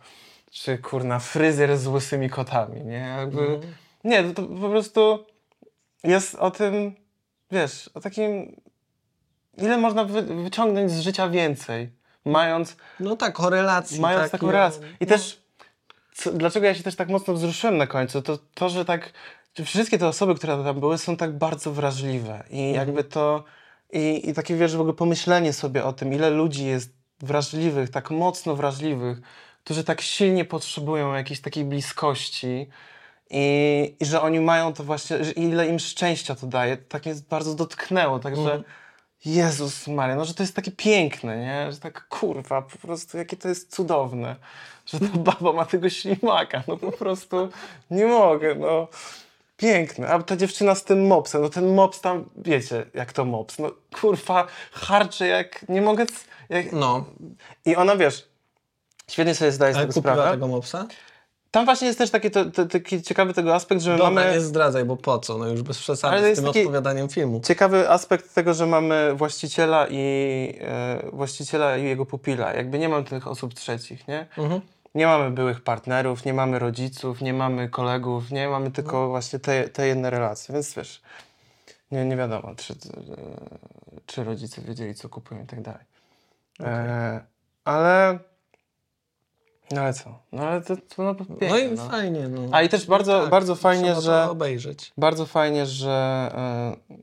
czy kurna fryzjer z łysymi kotami, nie? Jakby, Nie, to, to po prostu jest o tym, wiesz, o takim, ile można wy, wyciągnąć z życia więcej, mając, No tak, o relacji. mając taki, taką relację. I no. też, co, dlaczego ja się też tak mocno wzruszyłem na końcu, to to, że tak, wszystkie te osoby, które tam były, są tak bardzo wrażliwe i jakby to, i, i takie, wiesz, w ogóle pomyślenie sobie o tym, ile ludzi jest wrażliwych, tak mocno wrażliwych, którzy tak silnie potrzebują jakiejś takiej bliskości i, i że oni mają to właśnie, że ile im szczęścia to daje, tak mnie bardzo dotknęło, także Mhm. Jezus Maria, no że to jest takie piękne, nie? Że tak kurwa, po prostu jakie to jest cudowne, że ta baba ma tego ślimaka, no po prostu nie mogę, no. Piękne. A ta dziewczyna z tym mopsem, no ten mops tam, wiecie, jak to mops, no kurwa, harczy jak, nie mogę, jak... No, I ona, wiesz, świetnie sobie zdaje z tego kupiła sprawę. tego mopsa? Tam właśnie jest też taki, to, to, taki ciekawy tego aspekt, że Dobra, mamy... nie zdradzaj, bo po co? No już bez przesady Ale z tym odpowiadaniem filmu. Ciekawy aspekt tego, że mamy właściciela i e, właściciela i jego pupila. Jakby nie mamy tych osób trzecich, nie? Mhm. Nie mamy byłych partnerów, nie mamy rodziców, nie mamy kolegów, nie mamy tylko właśnie te, te jedne relacje, więc wiesz, nie, nie wiadomo, czy, e, czy rodzice wiedzieli, co kupują i tak dalej. E, ale, no ale co? No ale to, to no, piękne, No i no. fajnie. No. A i też bardzo, Tak, bardzo fajnie, że... to obejrzeć. Bardzo fajnie, że e,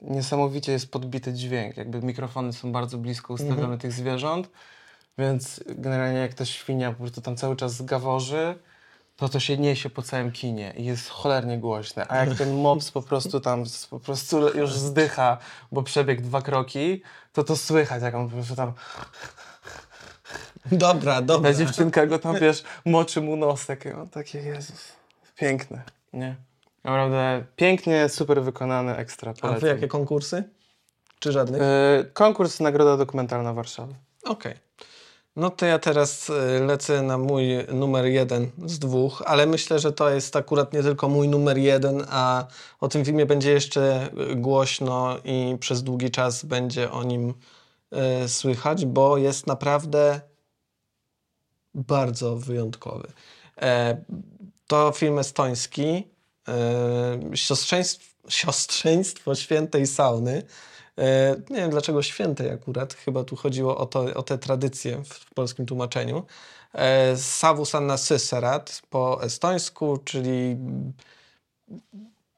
niesamowicie jest podbity dźwięk. Jakby mikrofony są bardzo blisko ustawione Mhm. tych zwierząt, więc generalnie jak ta świnia po prostu tam cały czas gaworzy, to to się niesie po całym kinie i jest cholernie głośne. A jak ten mops po prostu tam po prostu już zdycha, bo przebiegł dwa kroki, to to słychać, jak on po prostu tam Dobra, dobra. ta dziewczynka go tam, wiesz, moczy mu nosek. I on takie, Jezus, piękne, nie? Naprawdę pięknie, super wykonane, ekstra. A wy Polecam. jakie konkursy? Czy żadnych? E, konkurs Nagroda Dokumentalna Warszawy. Okej. No to ja teraz y, lecę na mój numer jeden z dwóch, ale myślę, że to jest akurat nie tylko mój numer jeden, a o tym filmie będzie jeszcze y, głośno i przez długi czas będzie o nim y, słychać, bo jest naprawdę bardzo wyjątkowy. E, to film estoński, e, siostrzeństw, siostrzeństwo świętej sauny. E, nie wiem dlaczego świętej akurat, chyba tu chodziło o, to, o te tradycje w, polskim tłumaczeniu. Savus Anna Syserat po estońsku, czyli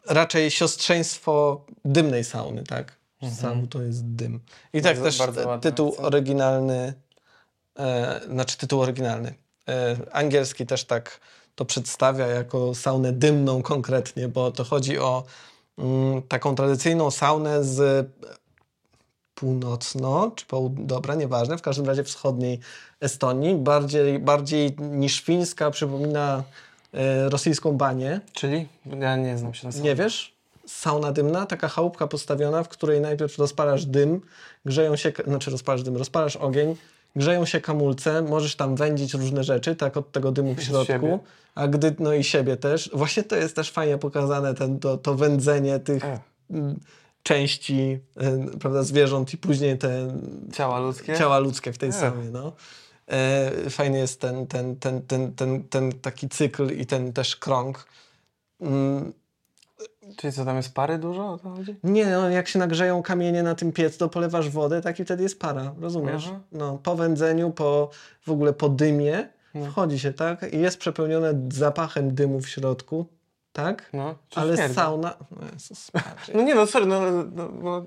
raczej siostrzeństwo dymnej sauny, tak? Sawu to jest dym. I tak Bardzo- też bardzo tytuł oryginalny, e, znaczy tytuł oryginalny. E, angielski też tak to przedstawia jako saunę dymną konkretnie, bo to chodzi o mm, taką tradycyjną saunę z północno, czy połud- dobra, nieważne, w każdym razie wschodniej Estonii. Bardziej, bardziej niż fińska przypomina e, rosyjską banię. Czyli? Ja nie znam się na Nie wiesz? Sauna dymna, taka chałupka postawiona, w której najpierw rozpalasz dym, grzeją się, znaczy rozpalasz dym, rozpalasz ogień, grzeją się kamulce, możesz tam wędzić różne rzeczy, tak od tego dymu w środku, siebie. a gdy, no i siebie też. Właśnie to jest też fajnie pokazane, ten, to, to wędzenie tych E. części, y, prawda, zwierząt i później te Ciała ludzkie? ciała ludzkie w tej E. saunie, no. E, fajny jest ten, ten, ten, ten, ten, ten taki cykl i ten też krąg. Mm, Czyli co, tam jest pary dużo o to chodzi? nie, no, jak się nagrzeją kamienie na tym piecu, to polewasz wodę, tak i wtedy jest para, rozumiesz? Mhm. No, po wędzeniu, po w ogóle po dymie No. wchodzi się, tak? I jest przepełnione zapachem dymu w środku, tak? No, Ale śmierdzi? sauna... O Jezus. No nie no, sorry, no, no, no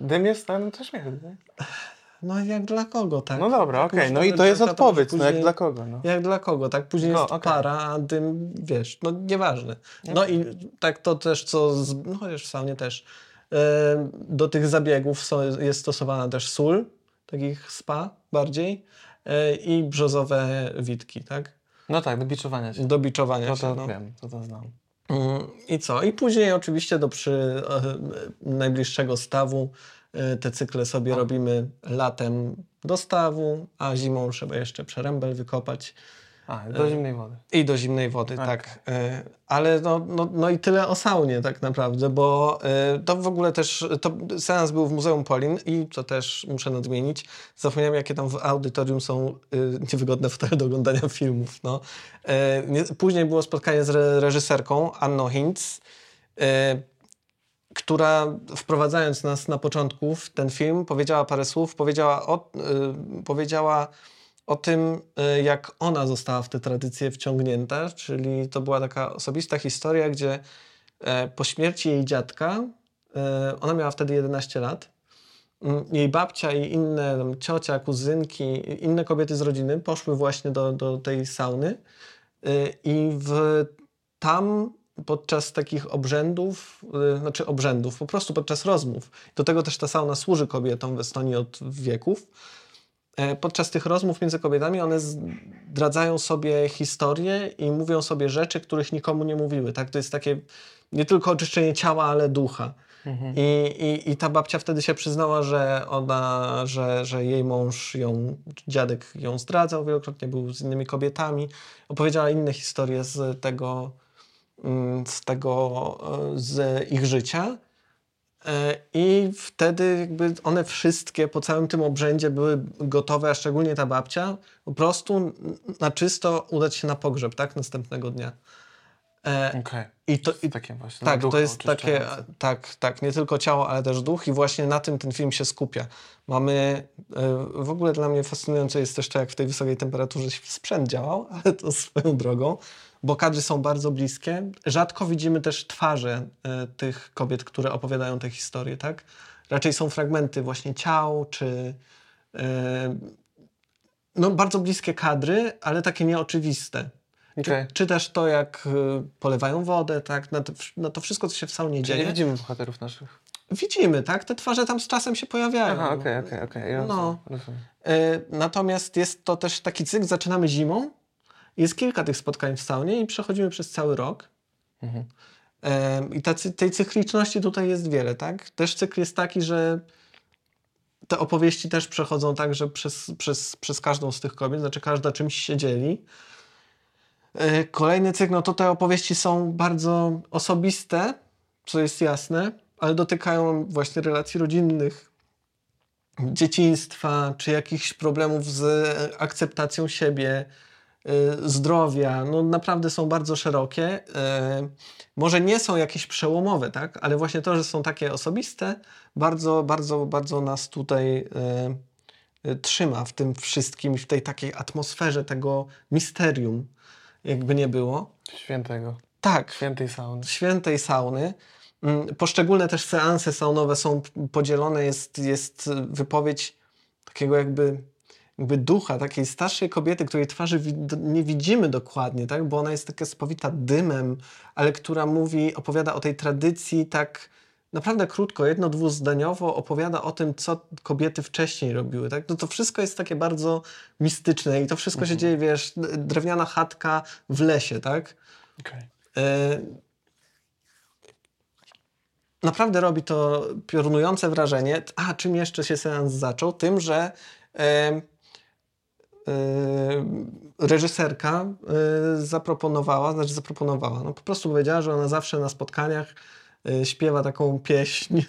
dym jest tam, to śmierdzi. nie? No jak dla kogo, tak? No dobra, okej, Można no i to jest odpowiedź, no jak później- dla kogo, no. Jak dla kogo, tak? Później No, jest okej. para, a dym, wiesz, no nieważne. No i tak to też, co, z, no chociaż w saunie też, do tych zabiegów są, jest stosowana też sól, takich spa bardziej e, i brzozowe witki, tak? No tak, do biczowania się. Do biczowania No się, to no. wiem, to to znam. Mm, I co? I później oczywiście do przy e, najbliższego stawu te cykle sobie robimy latem do stawu, a zimą trzeba jeszcze przerębel wykopać. A, E. do zimnej wody. I do zimnej wody, Okej. tak. E, Ale no, no, no i tyle o saunie tak naprawdę, bo e, to w ogóle też, to seans był w Muzeum Polin i to też muszę nadmienić, zapomniałem jakie tam w audytorium są e, niewygodne fotele do oglądania filmów. No. E, nie- Później było spotkanie z re- reżyserką Anną Hintz, e, która wprowadzając nas na początku w ten film powiedziała parę słów, powiedziała o, y, powiedziała o tym, y, jak ona została w te tradycje wciągnięta, czyli to była taka osobista historia, gdzie e, po śmierci jej dziadka, e, ona miała wtedy 11 lat, mm, jej babcia i inne ciocia, kuzynki, inne kobiety z rodziny poszły właśnie do, do tej sauny y, i w, tam podczas takich obrzędów, y, znaczy obrzędów, po prostu podczas rozmów. Do tego też ta sauna służy kobietom w Estonii od wieków. E, Podczas tych rozmów między kobietami one zdradzają sobie historie i mówią sobie rzeczy, których nikomu nie mówiły. Tak? To jest takie nie tylko oczyszczenie ciała, ale ducha. Mhm. I, i, I ta babcia wtedy się przyznała, że ona, że, że jej mąż ją, dziadek ją zdradzał wielokrotnie, był z innymi kobietami. Opowiedziała inne historie z tego, z tego, e, z ich życia. E, I wtedy jakby one wszystkie po całym tym obrzędzie były gotowe, a szczególnie ta babcia, po prostu na czysto udać się na pogrzeb, tak? Następnego dnia. E, Okej. I to, i Takie właśnie. tak, to jest takie, tak, tak, nie tylko ciało, ale też duch i właśnie na tym ten film się skupia. Mamy, w ogóle dla mnie fascynujące jest też to, jak w tej wysokiej temperaturze sprzęt działał, ale to swoją drogą, bo kadry są bardzo bliskie. Rzadko widzimy też twarze e, tych kobiet, które opowiadają te historie, tak? Raczej są fragmenty właśnie ciał, czy e, no bardzo bliskie kadry, ale takie nieoczywiste. Okej. Czy, czy też to, jak y, polewają wodę, tak? Na to, na to wszystko, co się w saunie Czyli nie dzieje. widzimy bohaterów naszych. Widzimy, tak? Te twarze tam z czasem się pojawiają. Aha, okej, okej, okej. ja No. rozumiem. Natomiast jest to też taki cykl, zaczynamy zimą. Jest kilka tych spotkań w saunie i przechodzimy przez cały rok. Mhm. I tacy, tej cykliczności tutaj jest wiele, tak? Też cykl jest taki, że te opowieści też przechodzą tak, że przez, przez, przez każdą z tych kobiet, znaczy każda czymś się dzieli. E, Kolejny cykl, no to te opowieści są bardzo osobiste, co jest jasne, ale dotykają właśnie relacji rodzinnych, dzieciństwa, czy jakichś problemów z akceptacją siebie, zdrowia, no naprawdę są bardzo szerokie. Y, może nie są jakieś przełomowe, tak? Ale właśnie to, że są takie osobiste, bardzo, bardzo, bardzo nas tutaj y, y, trzyma w tym wszystkim, w tej takiej atmosferze tego misterium, jakby nie było. Świętego. Tak, Świętej sauny. świętej sauny. Mm, Poszczególne też seanse saunowe są podzielone, jest, jest wypowiedź takiego jakby, jakby ducha, takiej starszej kobiety, której twarzy nie widzimy dokładnie, tak? bo ona jest taka spowita dymem, ale która mówi, opowiada o tej tradycji tak naprawdę krótko, jedno, dwuzdaniowo opowiada o tym, co kobiety wcześniej robiły. Tak? No to wszystko jest takie bardzo mistyczne i to wszystko się dzieje, wiesz, drewniana chatka w lesie, tak? Okej. E, Naprawdę robi to piorunujące wrażenie. A czym jeszcze się seans zaczął? Tym, że e, reżyserka e, zaproponowała, znaczy zaproponowała, no po prostu powiedziała, że ona zawsze na spotkaniach e, śpiewa taką pieśń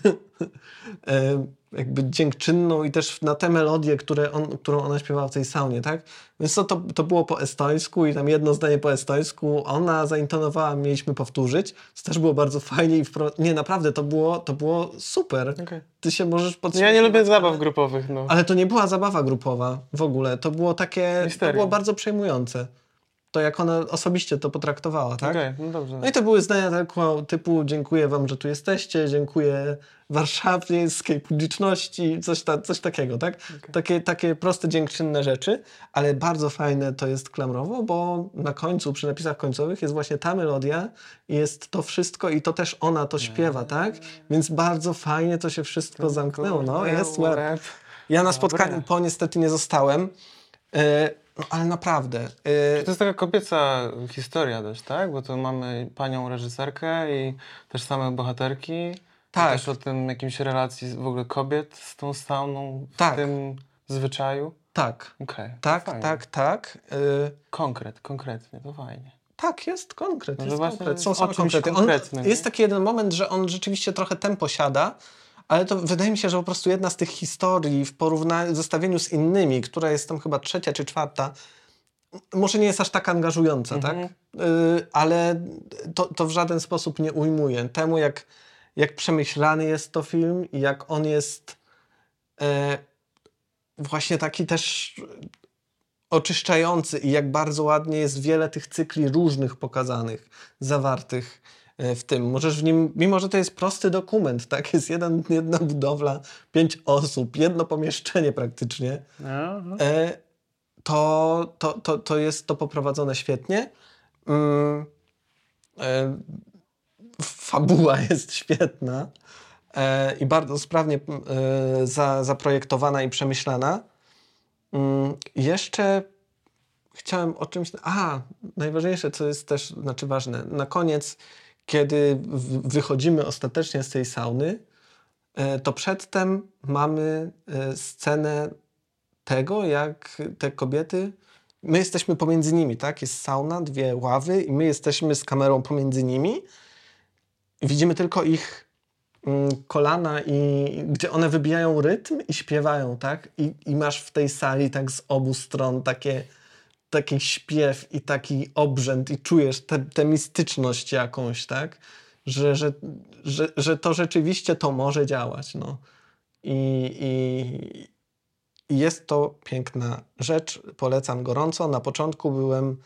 jakby dziękczynną i też na te melodie, które on, którą ona śpiewała w tej saunie, tak? Więc to, to, to było po estońsku i tam jedno zdanie po estońsku. Ona zaintonowała, mieliśmy powtórzyć. To też było bardzo fajnie i wpro... Nie, naprawdę, to było, to było super. Okej. Ty się możesz Ja podświetlić. nie lubię zabaw grupowych, no. Ale to nie była zabawa grupowa w ogóle. To było takie, to było bardzo przejmujące. To jak ona osobiście to potraktowała, tak? Okej, no dobrze. No i to były zdania tylko typu dziękuję wam, że tu jesteście, dziękuję warszawskiej publiczności, coś, ta, coś takiego, tak? Takie, takie proste, dziękczynne rzeczy, ale bardzo fajne to jest klamrowo, bo na końcu, przy napisach końcowych jest właśnie ta melodia i jest to wszystko i to też ona to śpiewa, tak? Więc bardzo fajnie to się wszystko zamknęło, no jest łeb. Ja na spotkaniu po niestety nie zostałem, e, no ale naprawdę. e, To jest taka kobieca historia też, tak? Bo to mamy panią reżyserkę i też same bohaterki. Tak. I też o tym jakimś relacji w ogóle kobiet z tą sauną w Tak. tym zwyczaju. tak, to tak, tak, tak. e, Konkret, konkretnie, to fajnie. Tak, jest konkret. No jest konkret. Są same konkrety. On, jest taki jeden moment, że on rzeczywiście trochę tempo siada, ale to wydaje mi się, że po prostu jedna z tych historii w porównaniu, w zestawieniu z innymi, która jest tam chyba trzecia czy czwarta, może nie jest aż tak angażująca, Mhm. tak? Ale to, to w żaden sposób nie ujmuje temu, jak, jak przemyślany jest to film i jak on jest e, właśnie taki też oczyszczający i jak bardzo ładnie jest wiele tych cykli różnych pokazanych, zawartych w tym. Możesz w nim, mimo że to jest prosty dokument, tak? Jest jeden, jedna budowla, pięć osób, jedno pomieszczenie praktycznie, No, no. e, to, to, to, to jest to poprowadzone świetnie. Mm, e, fabuła jest świetna e, i bardzo sprawnie e, za, zaprojektowana i przemyślana. Mm, jeszcze chciałem o czymś. A, najważniejsze, co jest też znaczy ważne. Na koniec, kiedy wychodzimy ostatecznie z tej sauny, e, to przedtem mamy e, scenę tego, jak te kobiety. My jesteśmy pomiędzy nimi, tak? Jest sauna, dwie ławy, i my jesteśmy z kamerą pomiędzy nimi. Widzimy tylko ich mm, kolana, i gdzie one wybijają rytm i śpiewają, tak? I, I masz w tej sali tak z obu stron takie, taki śpiew i taki obrzęd, i czujesz tę mistyczność jakąś, tak? Że, że, że, że to rzeczywiście to może działać, no. I, i, i jest to piękna rzecz, polecam gorąco. Na początku byłem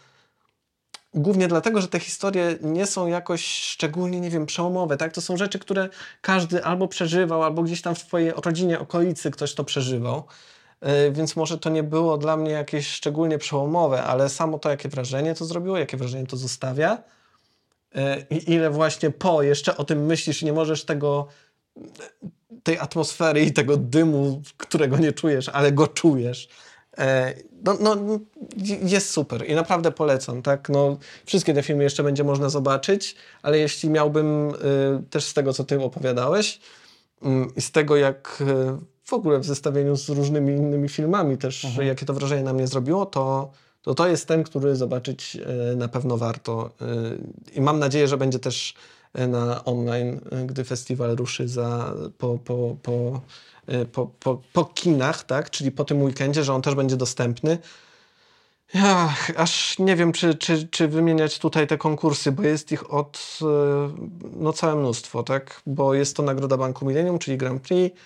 głównie dlatego, że te historie nie są jakoś szczególnie, nie wiem, przełomowe, tak? To są rzeczy, które każdy albo przeżywał, albo gdzieś tam w swojej rodzinie, okolicy ktoś to przeżywał. Yy, Więc może to nie było dla mnie jakieś szczególnie przełomowe, ale samo to, jakie wrażenie to zrobiło, jakie wrażenie to zostawia yy, i ile właśnie po jeszcze o tym myślisz i nie możesz tego tej atmosfery i tego dymu, którego nie czujesz, ale go czujesz. E, No, no, jest super i naprawdę polecam, tak? No, wszystkie te filmy jeszcze będzie można zobaczyć, ale jeśli miałbym też z tego, co ty opowiadałeś mm, i z tego, jak w ogóle w zestawieniu z różnymi innymi filmami też, jakie to wrażenie na mnie zrobiło, to to, to jest ten, który zobaczyć y, na pewno warto. Y, I mam nadzieję, że będzie też y, na online, gdy festiwal ruszy za, po, po, po, po, po, po kinach, tak? czyli po tym weekendzie, że on też będzie dostępny. Aż nie wiem, czy, czy, czy wymieniać tutaj te konkursy, bo jest ich od e, no całe mnóstwo, tak? Bo jest to Nagroda Banku Millennium, czyli Grand Prix, e,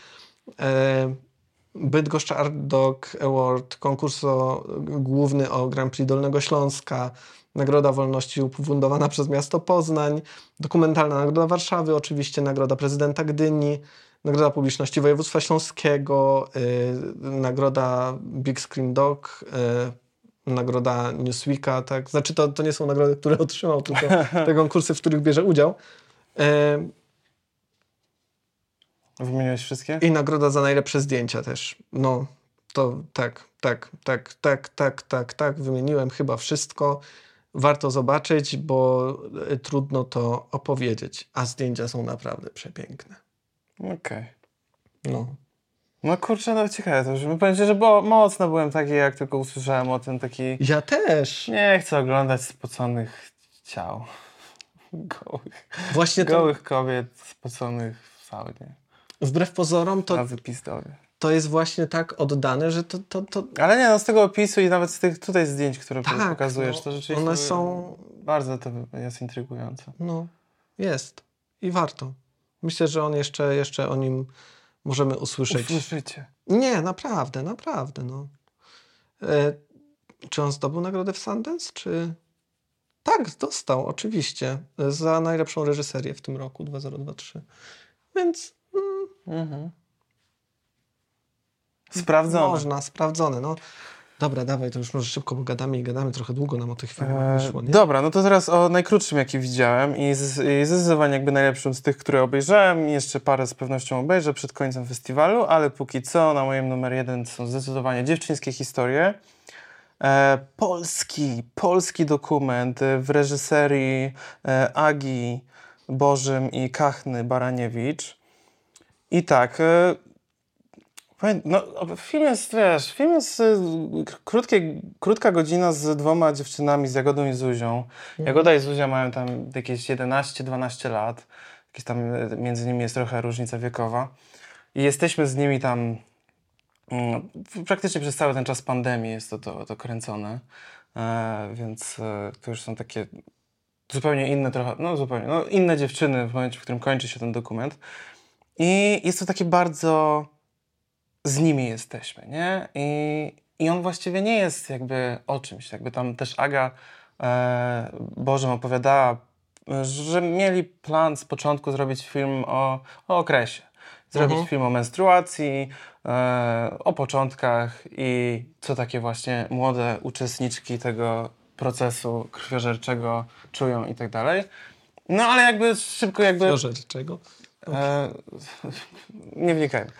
Bydgoszcz Art Dog Award, konkurs o, główny o Grand Prix Dolnego Śląska, Nagroda Wolności ufundowana przez miasto Poznań, dokumentalna Nagroda Warszawy, oczywiście Nagroda Prezydenta Gdyni, Nagroda Publiczności Województwa Śląskiego, y, Nagroda Big Screen Dog, y, Nagroda Newsweeka, tak? Znaczy to, to nie są nagrody, które otrzymał, tylko te konkursy, w których bierze udział. Y, Wymieniłeś wszystkie? I nagroda za najlepsze zdjęcia też. No, to tak, tak, tak, tak, tak, tak, tak, wymieniłem chyba wszystko. Warto zobaczyć, bo y, trudno to opowiedzieć, a zdjęcia są naprawdę przepiękne. Okej. No. No kurczę, no ciekawe to już. Powiem ci, że bo, mocno byłem taki, jak tylko usłyszałem o tym, taki... Ja też. Nie chcę oglądać spoconych ciał. Gołych, Właśnie to, gołych kobiet spoconych w saunie. Wbrew pozorom, to, Na to jest właśnie tak oddane, że to, to, to Ale nie, no z tego opisu i nawet z tych tutaj zdjęć, które Tak, pokazujesz, no, to rzeczywiście one są- bardzo to jest intrygujące. no, jest. I warto. Myślę, że on jeszcze, jeszcze o nim możemy usłyszeć. Usłyszycie. Nie, naprawdę, naprawdę. No. E, czy on zdobył nagrodę w Sundance? Czy... Tak, dostał, oczywiście. Za najlepszą reżyserię w tym roku 2023. Więc Mhm. Sprawdzone. można, sprawdzone. No. Dobra, dawaj, to już może szybko pogadamy i gadamy. Trochę długo nam o tych filmach Eee, wyszło, nie? dobra, no to teraz o najkrótszym, jaki widziałem i, z, i zdecydowanie jakby najlepszym z tych, które obejrzałem jeszcze parę z pewnością obejrzę przed końcem festiwalu, ale póki co na moim numer jeden są zdecydowanie dziewczyńskie historie. E, polski, polski dokument e, w reżyserii e, Agi Bożym i Kachny Baraniewicz. I tak, e, No, film jest, wiesz, film jest y, krótkie, krótka godzina z dwoma dziewczynami, z Jagodą i Zuzią. Jagoda i Zuzia mają tam jakieś 11-12 lat. Jakieś tam y, między nimi jest trochę różnica wiekowa. I jesteśmy z nimi tam mm, praktycznie przez cały ten czas pandemii jest to, to, to kręcone. E, więc e, to już są takie zupełnie inne trochę, no zupełnie, no inne dziewczyny w momencie, w którym kończy się ten dokument. I jest to takie bardzo z nimi jesteśmy, nie? I, I on właściwie nie jest jakby o czymś, jakby tam też Aga e, Bożem opowiadała, że mieli plan z początku zrobić film o, o okresie. Zrobić Mhm. film o menstruacji, e, o początkach i co takie właśnie młode uczestniczki tego procesu krwiożerczego czują i tak dalej. No ale jakby szybko jakby... Proszę, czego? E, nie wnikajmy.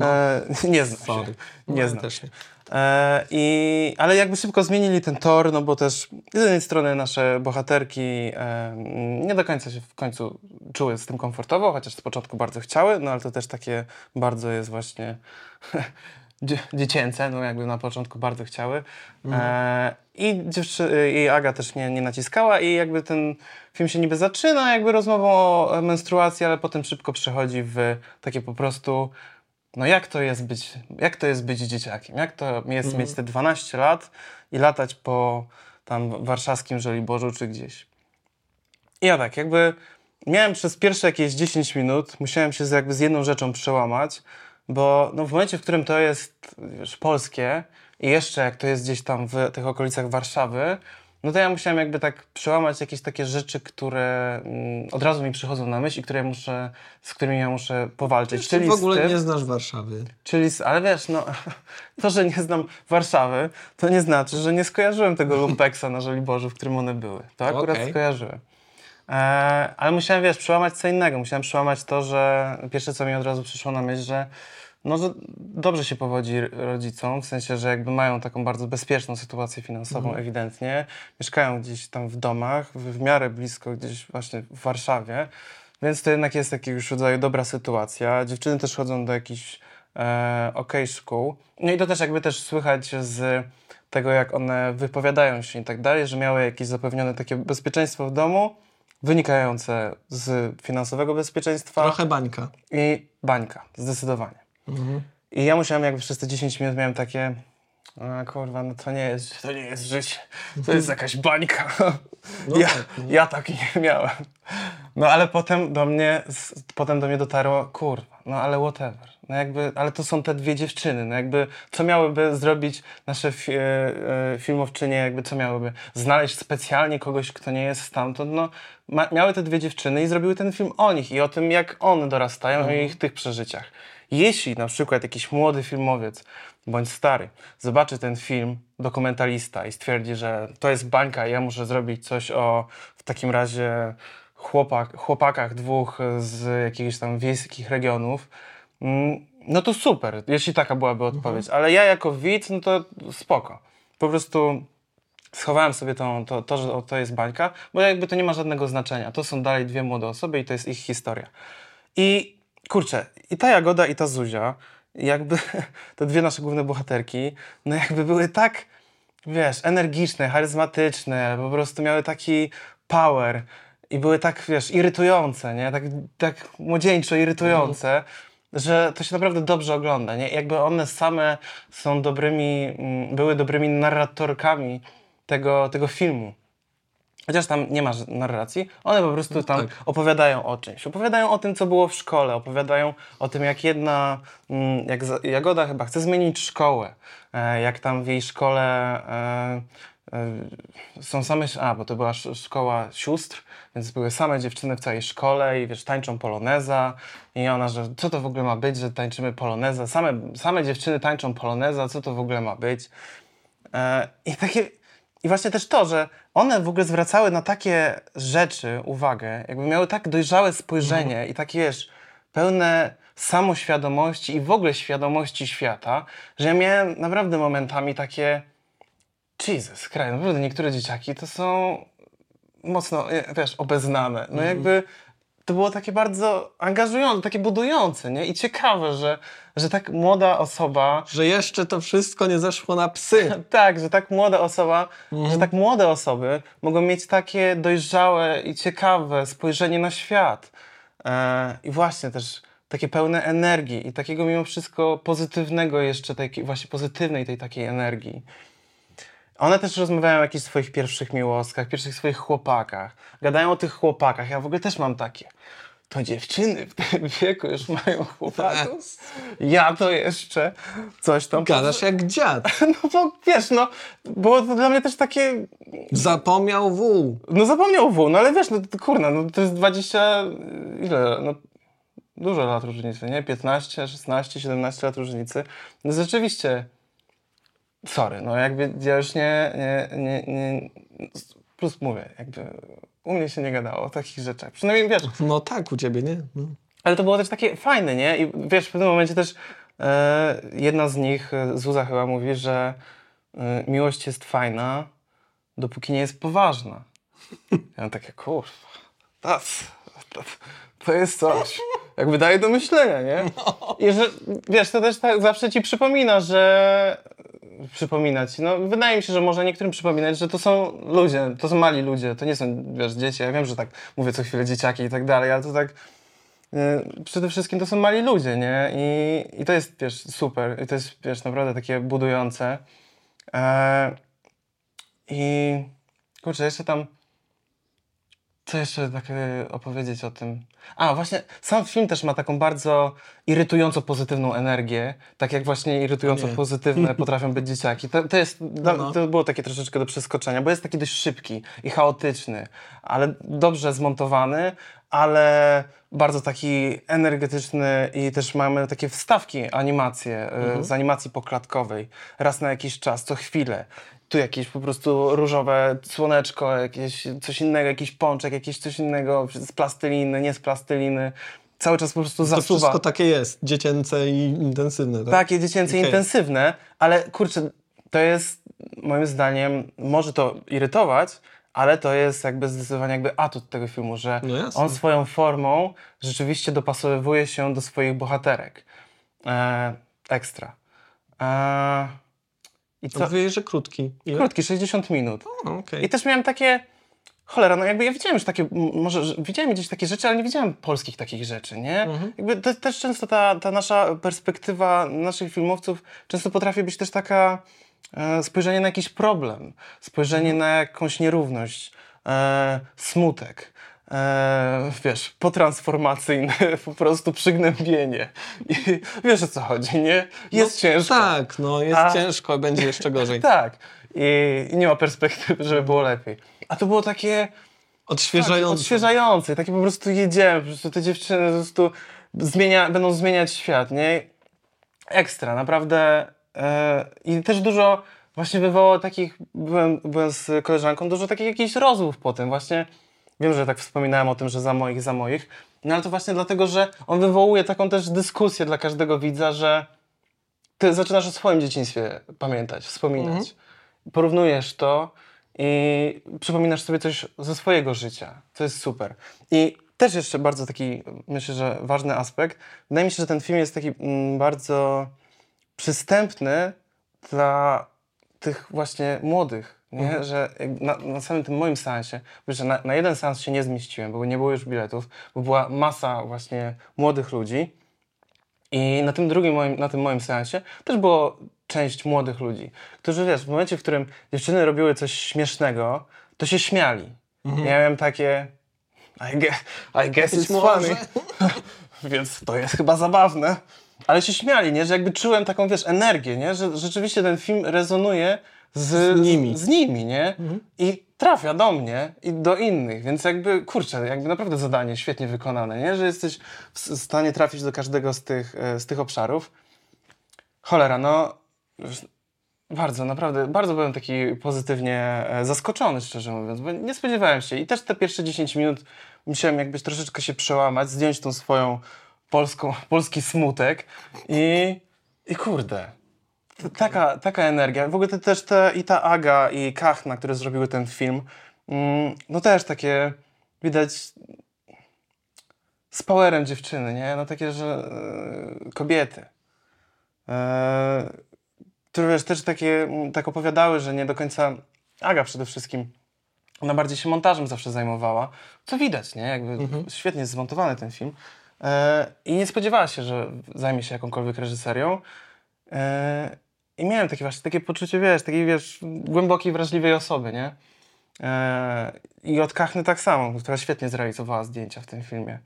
E, nie znam się. Sorry. Nie No, znam. też nie. E, i, ale jakby szybko zmienili ten tor, no bo też z jednej strony nasze bohaterki e, nie do końca się w końcu czuły z tym komfortowo, chociaż z początku bardzo chciały, no ale to też takie bardzo jest właśnie dziecięce, no jakby na początku bardzo chciały. E, I, dziewczy- I Aga też nie, nie naciskała i jakby ten film się niby zaczyna jakby rozmową o menstruacji, ale potem szybko przechodzi w takie po prostu no jak to jest być, jak to jest być dzieciakiem? Jak to jest mieć te 12 lat i latać po tam warszawskim Żoliborzu czy gdzieś? I ja tak, jakby miałem przez pierwsze jakieś 10 minut, musiałem się z, jakby z jedną rzeczą przełamać, bo no w momencie, w którym to jest wiesz, polskie i jeszcze jak to jest gdzieś tam w tych okolicach Warszawy, no to ja musiałem jakby tak przełamać jakieś takie rzeczy, które mm, od razu mi przychodzą na myśl i które ja muszę, z którymi ja muszę powalczyć. Ty w z ogóle tym, nie znasz Warszawy. Czyli, z- ale wiesz, no, to, że nie znam Warszawy, to nie znaczy, że nie skojarzyłem tego lumpeksa na Żoliborzu, w którym one były. To akurat Okej. skojarzyłem. E, ale musiałem, wiesz, przełamać co innego. Musiałem przełamać to, że pierwsze, co mi od razu przyszło na myśl, że no, że dobrze się powodzi rodzicom, w sensie, że jakby mają taką bardzo bezpieczną sytuację finansową ewidentnie. Mieszkają gdzieś tam w domach, w, w miarę blisko gdzieś właśnie w Warszawie. Więc to jednak jest jakiegoś rodzaju dobra sytuacja. Dziewczyny też chodzą do jakichś e, okej szkół. No i to też jakby też słychać z tego, jak one wypowiadają się i tak dalej, że miały jakieś zapewnione takie bezpieczeństwo w domu, wynikające z finansowego bezpieczeństwa Trochę bańka. i bańka, zdecydowanie. Mhm. I ja musiałem jakby przez te 10 minut miałem takie, A kurwa, no to nie jest, to nie jest życie. To jest jakaś bańka. No ja, tak, no. ja tak nie miałem. No ale potem do mnie, s- potem do mnie dotarło, kurwa, no ale whatever. No jakby, ale to są te dwie dziewczyny, no jakby, co miałyby zrobić nasze fi, e, e, filmowczynie, jakby co miałyby? Znaleźć specjalnie kogoś, kto nie jest stamtąd, no ma, miały te dwie dziewczyny i zrobiły ten film o nich i o tym, jak one dorastają i ich tych przeżyciach. Jeśli na przykład jakiś młody filmowiec bądź stary zobaczy ten film, dokumentalista i stwierdzi, że to jest bańka i ja muszę zrobić coś o w takim razie chłopak, chłopakach dwóch z jakichś tam wiejskich regionów, mm, no to super, jeśli taka byłaby odpowiedź. Ale ja jako widz, no to spoko. Po prostu schowałem sobie tą, to, to, że to jest bańka, bo jakby to nie ma żadnego znaczenia. To są dalej dwie młode osoby i to jest ich historia. I kurczę, i ta Jagoda, i ta Zuzia, jakby te dwie nasze główne bohaterki, no jakby były tak, wiesz, energiczne, charyzmatyczne, po prostu miały taki power i były tak, wiesz, irytujące, nie? Tak, tak młodzieńczo irytujące, że to się naprawdę dobrze ogląda, nie? Jakby one same są dobrymi, mm, były dobrymi narratorkami tego, tego filmu. Chociaż tam nie ma ż- narracji, one po prostu tam tak. opowiadają o czymś. Opowiadają o tym, co było w szkole, opowiadają o tym, jak jedna, mm, jak Jagoda chyba chce zmienić szkołę, e, jak tam w jej szkole e, są same, a bo to była sz- szkoła sióstr, więc były same dziewczyny w całej szkole i wiesz, tańczą poloneza i ona, że co to w ogóle ma być, że tańczymy poloneza, same, same dziewczyny tańczą poloneza, co to w ogóle ma być. E, I takie. I właśnie też to, że one w ogóle zwracały na takie rzeczy uwagę, jakby miały tak dojrzałe spojrzenie i takie, wiesz, pełne samoświadomości i w ogóle świadomości świata, że ja miałem naprawdę momentami takie Jesus Christ, naprawdę niektóre dzieciaki to są mocno, e, wiesz, obeznane. No jakby to było takie bardzo angażujące, takie budujące, nie? I ciekawe, że, że tak młoda osoba Że jeszcze to wszystko nie zeszło na psy. tak, że tak młoda osoba, że tak młode osoby mogą mieć takie dojrzałe i ciekawe spojrzenie na świat. E, I właśnie też takie pełne energii i takiego mimo wszystko pozytywnego jeszcze, takiej właśnie pozytywnej tej takiej energii. One też rozmawiają o jakichś swoich pierwszych miłostkach, pierwszych swoich chłopakach. Gadają o tych chłopakach. Ja w ogóle też mam takie. To dziewczyny w tym wieku już mają chłopaków. Ja to jeszcze coś tam. Gadasz jak dziad. No bo wiesz, no, było to dla mnie też takie, Zapomniał wół. no zapomniał W, no ale wiesz, no kurna, no to jest 20, ile, no dużo lat różnicy, nie? 15, 16, 17 lat różnicy. No rzeczywiście, sorry, no jakby ja już nie, nie, nie, nie plus mówię, jakby u mnie się nie gadało o takich rzeczach. Przynajmniej wiesz, No tak, u ciebie nie. No. ale to było też takie fajne, nie? I wiesz, w pewnym momencie też e, jedna z nich, e, Zuza chyba mówi, że e, miłość jest fajna, dopóki nie jest poważna. Ja mam takie, kurwa, to, to, to jest coś. Jakby daje do myślenia, nie? I że, wiesz, to też tak zawsze ci przypomina, że przypominać. No, wydaje mi się, że może niektórym przypominać, że to są ludzie, to są mali ludzie, to nie są, wiesz, dzieci. Ja wiem, że tak mówię co chwilę dzieciaki i tak dalej, ale to tak y, przede wszystkim to są mali ludzie, nie? I, i to jest, wiesz, super. I to jest, wiesz, naprawdę takie budujące. E, I kurczę, jeszcze tam co jeszcze tak e, opowiedzieć o tym? A, właśnie sam film też ma taką bardzo irytująco pozytywną energię, tak jak właśnie irytująco Nie. pozytywne potrafią być dzieciaki. To, to jest, dla- No. to było takie troszeczkę do przeskoczenia, bo jest taki dość szybki i chaotyczny, ale dobrze zmontowany, ale bardzo taki energetyczny i też mamy takie wstawki, animacje e, z animacji poklatkowej, raz na jakiś czas, co chwilę. Tu jakieś po prostu różowe słoneczko, jakieś coś innego, jakiś pączek, jakieś coś innego z plasteliny, nie z plasteliny. Cały czas po prostu To zasuwa. wszystko takie jest. Dziecięce i intensywne. Tak? Takie dziecięce, Okej. intensywne, ale kurczę, to jest moim zdaniem, może to irytować, ale to jest jakby zdecydowanie jakby atut tego filmu, że No on swoją formą rzeczywiście dopasowuje się do swoich bohaterek. E, ekstra. E, I To co? Mówiłeś, że krótki. Ile? Krótki, 60 minut. O, okej. I też miałem takie. Cholera, no jakby ja widziałem już takie, może że widziałem gdzieś takie rzeczy, ale nie widziałem polskich takich rzeczy, nie? Mhm. Jakby to, też często ta, ta nasza perspektywa naszych filmowców często potrafi być też taka e, spojrzenie na jakiś problem, spojrzenie na jakąś nierówność, e, smutek. E, wiesz, potransformacyjne, po prostu przygnębienie. I wiesz o co chodzi, nie? Jest ciężko. Tak, no jest A- ciężko, będzie jeszcze gorzej. Tak. I, I nie ma perspektywy, żeby było lepiej. A to było takie Odświeżające. tak, odświeżające. Takie po prostu jedziemy, po prostu te dziewczyny po prostu zmienia, będą zmieniać świat, nie? Ekstra, naprawdę. E, I też dużo właśnie wywołało takich, byłem, byłem z koleżanką, dużo takich jakichś rozmów po tym właśnie. Wiem, że tak wspominałem o tym, że za moich, za moich. No ale to właśnie dlatego, że on wywołuje taką też dyskusję dla każdego widza, że ty zaczynasz o swoim dzieciństwie pamiętać, wspominać. Porównujesz to i przypominasz sobie coś ze swojego życia. To jest super. I też jeszcze bardzo taki, myślę, że ważny aspekt. Wydaje mi się, że ten film jest taki mm, bardzo przystępny dla tych właśnie młodych, nie? Że jak na, na samym tym moim seansie, że na, na jeden seans się nie zmieściłem, bo nie było już biletów, bo była masa właśnie młodych ludzi. I na tym drugim moim, na tym moim seansie też było część młodych ludzi, którzy wiesz, w momencie, w którym dziewczyny robiły coś śmiesznego, to się śmiali. Ja miałem takie I guess, I guess it's funny. Więc to jest chyba zabawne. Ale się śmiali, nie? Że jakby czułem taką, wiesz, energię, nie? Że rzeczywiście ten film rezonuje z, Z nimi. Z, nimi, nie? I trafia do mnie i do innych, więc jakby, kurczę, jakby naprawdę zadanie świetnie wykonane, nie? Że jesteś w stanie trafić do każdego z tych, e, z tych obszarów. Cholera, no... Bardzo, naprawdę, bardzo byłem taki pozytywnie e, zaskoczony, szczerze mówiąc, bo nie spodziewałem się. I też te pierwsze 10 minut musiałem jakby troszeczkę się przełamać, zdjąć tą swoją polską, polski smutek i, i kurde, taka, taka energia. W ogóle te, też te, i ta Aga i Kachna, które zrobiły ten film, mm, no też takie widać z powerem dziewczyny, nie? No takie, że e, kobiety. E, które wiesz, też takie, mm, tak opowiadały, że nie do końca Aga przede wszystkim, ona bardziej się montażem zawsze zajmowała, co widać, nie? Jakby świetnie jest zmontowany ten film. E, I nie spodziewała się, że zajmie się jakąkolwiek reżyserią. E, I miałem takie właśnie takie poczucie, wiesz, takiej, wiesz, głębokiej, wrażliwej osoby, nie? E, I od Kachny tak samo, która świetnie zrealizowała zdjęcia w tym filmie.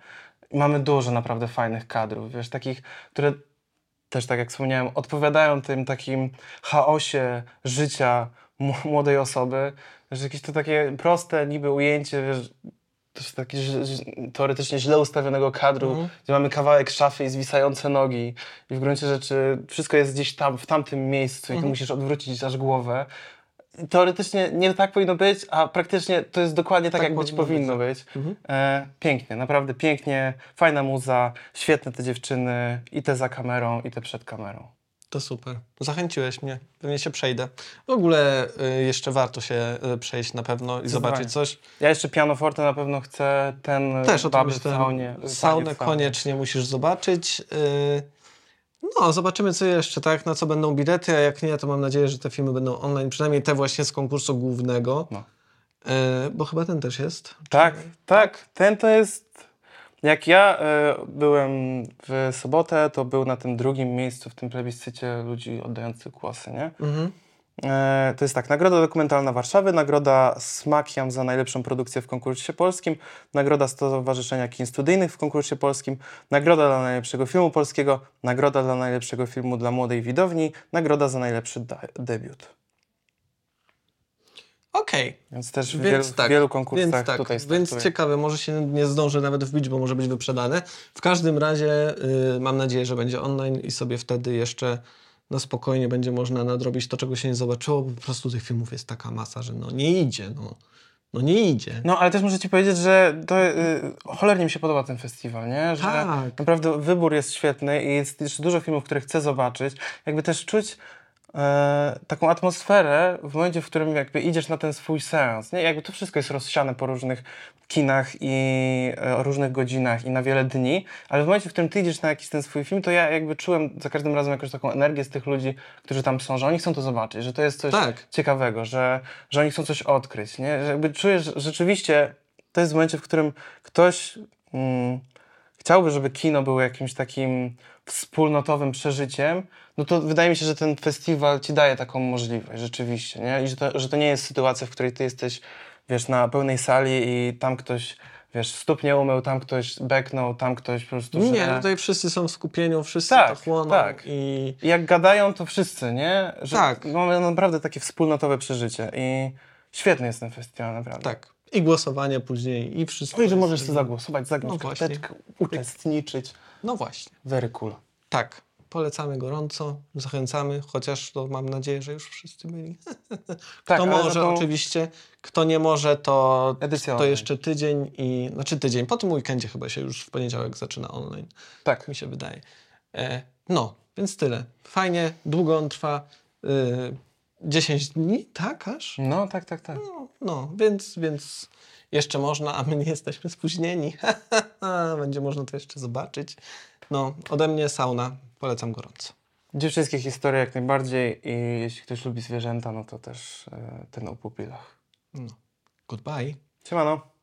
I mamy dużo naprawdę fajnych kadrów, wiesz, takich, które też tak jak wspomniałem, odpowiadają tym takim chaosie życia młodej osoby, że jakieś to takie proste niby ujęcie, wiesz, takie ż- ż- teoretycznie źle ustawionego kadru, gdzie mamy kawałek szafy i zwisające nogi i w gruncie rzeczy wszystko jest gdzieś tam, w tamtym miejscu i ty musisz odwrócić aż głowę. Teoretycznie nie tak powinno być, a praktycznie to jest dokładnie tak, Tak jak być powinno powinno być. E, pięknie, naprawdę pięknie, fajna muza, świetne te dziewczyny, i te za kamerą, i te przed kamerą. To super. Zachęciłeś mnie. Pewnie się przejdę. W ogóle y, jeszcze warto się y, przejść na pewno i zobaczyć coś. Ja jeszcze pianoforte na pewno chcę, ten Też o tym baby w saunie. Saunę koniecznie musisz zobaczyć. Y, No, zobaczymy co jeszcze, tak? Na co będą bilety, a jak nie, to mam nadzieję, że te filmy będą online, przynajmniej te właśnie z konkursu głównego. No. Y, Bo chyba ten też jest. Tak, tak, ten to jest... Jak ja e, byłem w sobotę, to był na tym drugim miejscu w tym plebiscycie ludzi oddających głosy, nie? Mhm. E, to jest tak, Nagroda Dokumentalna Warszawy, Nagroda Smakiam za najlepszą produkcję w konkursie polskim, Nagroda Stowarzyszenia Kin Studyjnych w konkursie polskim, Nagroda dla najlepszego filmu polskiego, Nagroda dla najlepszego filmu dla młodej widowni, Nagroda za najlepszy debiut. Okej. Więc też w, Więc wielu, tak, wielu konkursach Więc tak, tutaj więc startuję. ciekawe, może się nie zdążę nawet wbić, bo może być wyprzedane. W każdym razie y, mam nadzieję, że będzie online i sobie wtedy jeszcze na spokojnie będzie można nadrobić to, czego się nie zobaczyło, bo po prostu tych filmów jest taka masa, że no nie idzie, no, no nie idzie. No, ale też muszę ci powiedzieć, że to y, cholernie mi się podoba ten festiwal, nie? Że Tak. naprawdę wybór jest świetny i jest jeszcze dużo filmów, które chcę zobaczyć. Jakby też czuć e, taką atmosferę w momencie, w którym jakby idziesz na ten swój seans, nie? Jakby to wszystko jest rozsiane po różnych kinach i e, o różnych godzinach i na wiele dni, ale w momencie, w którym ty idziesz na jakiś ten swój film, to ja jakby czułem za każdym razem jakąś taką energię z tych ludzi, którzy tam są, że oni chcą to zobaczyć, że to jest coś Tak. ciekawego, że, że oni chcą coś odkryć, nie? Że jakby czujesz, że rzeczywiście to jest w momencie, w którym ktoś mm, chciałby, żeby kino było jakimś takim wspólnotowym przeżyciem, no to wydaje mi się, że ten festiwal ci daje taką możliwość rzeczywiście, nie? I że to, że to nie jest sytuacja, w której ty jesteś, wiesz, na pełnej sali i tam ktoś, wiesz, stóp nie umył, tam ktoś beknął, tam ktoś po prostu... Nie, żre. tutaj wszyscy są w skupieniu, wszyscy Tak, to chłoną tak. i Jak gadają, to wszyscy, nie? Że Tak. Mamy naprawdę takie wspólnotowe przeżycie i świetny jest ten festiwal, naprawdę. tak. I głosowanie później i wszystko. No i że możesz sobie zagłosować, zagrać No karteczkę, uczestniczyć. No właśnie. Very cool. Tak. Polecamy gorąco, zachęcamy, chociaż to mam nadzieję, że już wszyscy byli. Tak, Kto ale może, to oczywiście. Kto nie może, to, Edycja to online. jeszcze tydzień i. Znaczy tydzień. Po tym weekendzie chyba się już w poniedziałek zaczyna online. Tak. mi się wydaje. E, no, więc tyle. Fajnie, długo on trwa. Y, 10 dni, tak aż? No, tak, tak, tak. No, no więc, więc jeszcze można, a my nie jesteśmy spóźnieni. Będzie można to jeszcze zobaczyć. No, ode mnie sauna. Polecam gorąco. Dziewczyńskie historie jak najbardziej i jeśli ktoś lubi zwierzęta, no to też e, ten o pupilach. No. Goodbye. Siemano.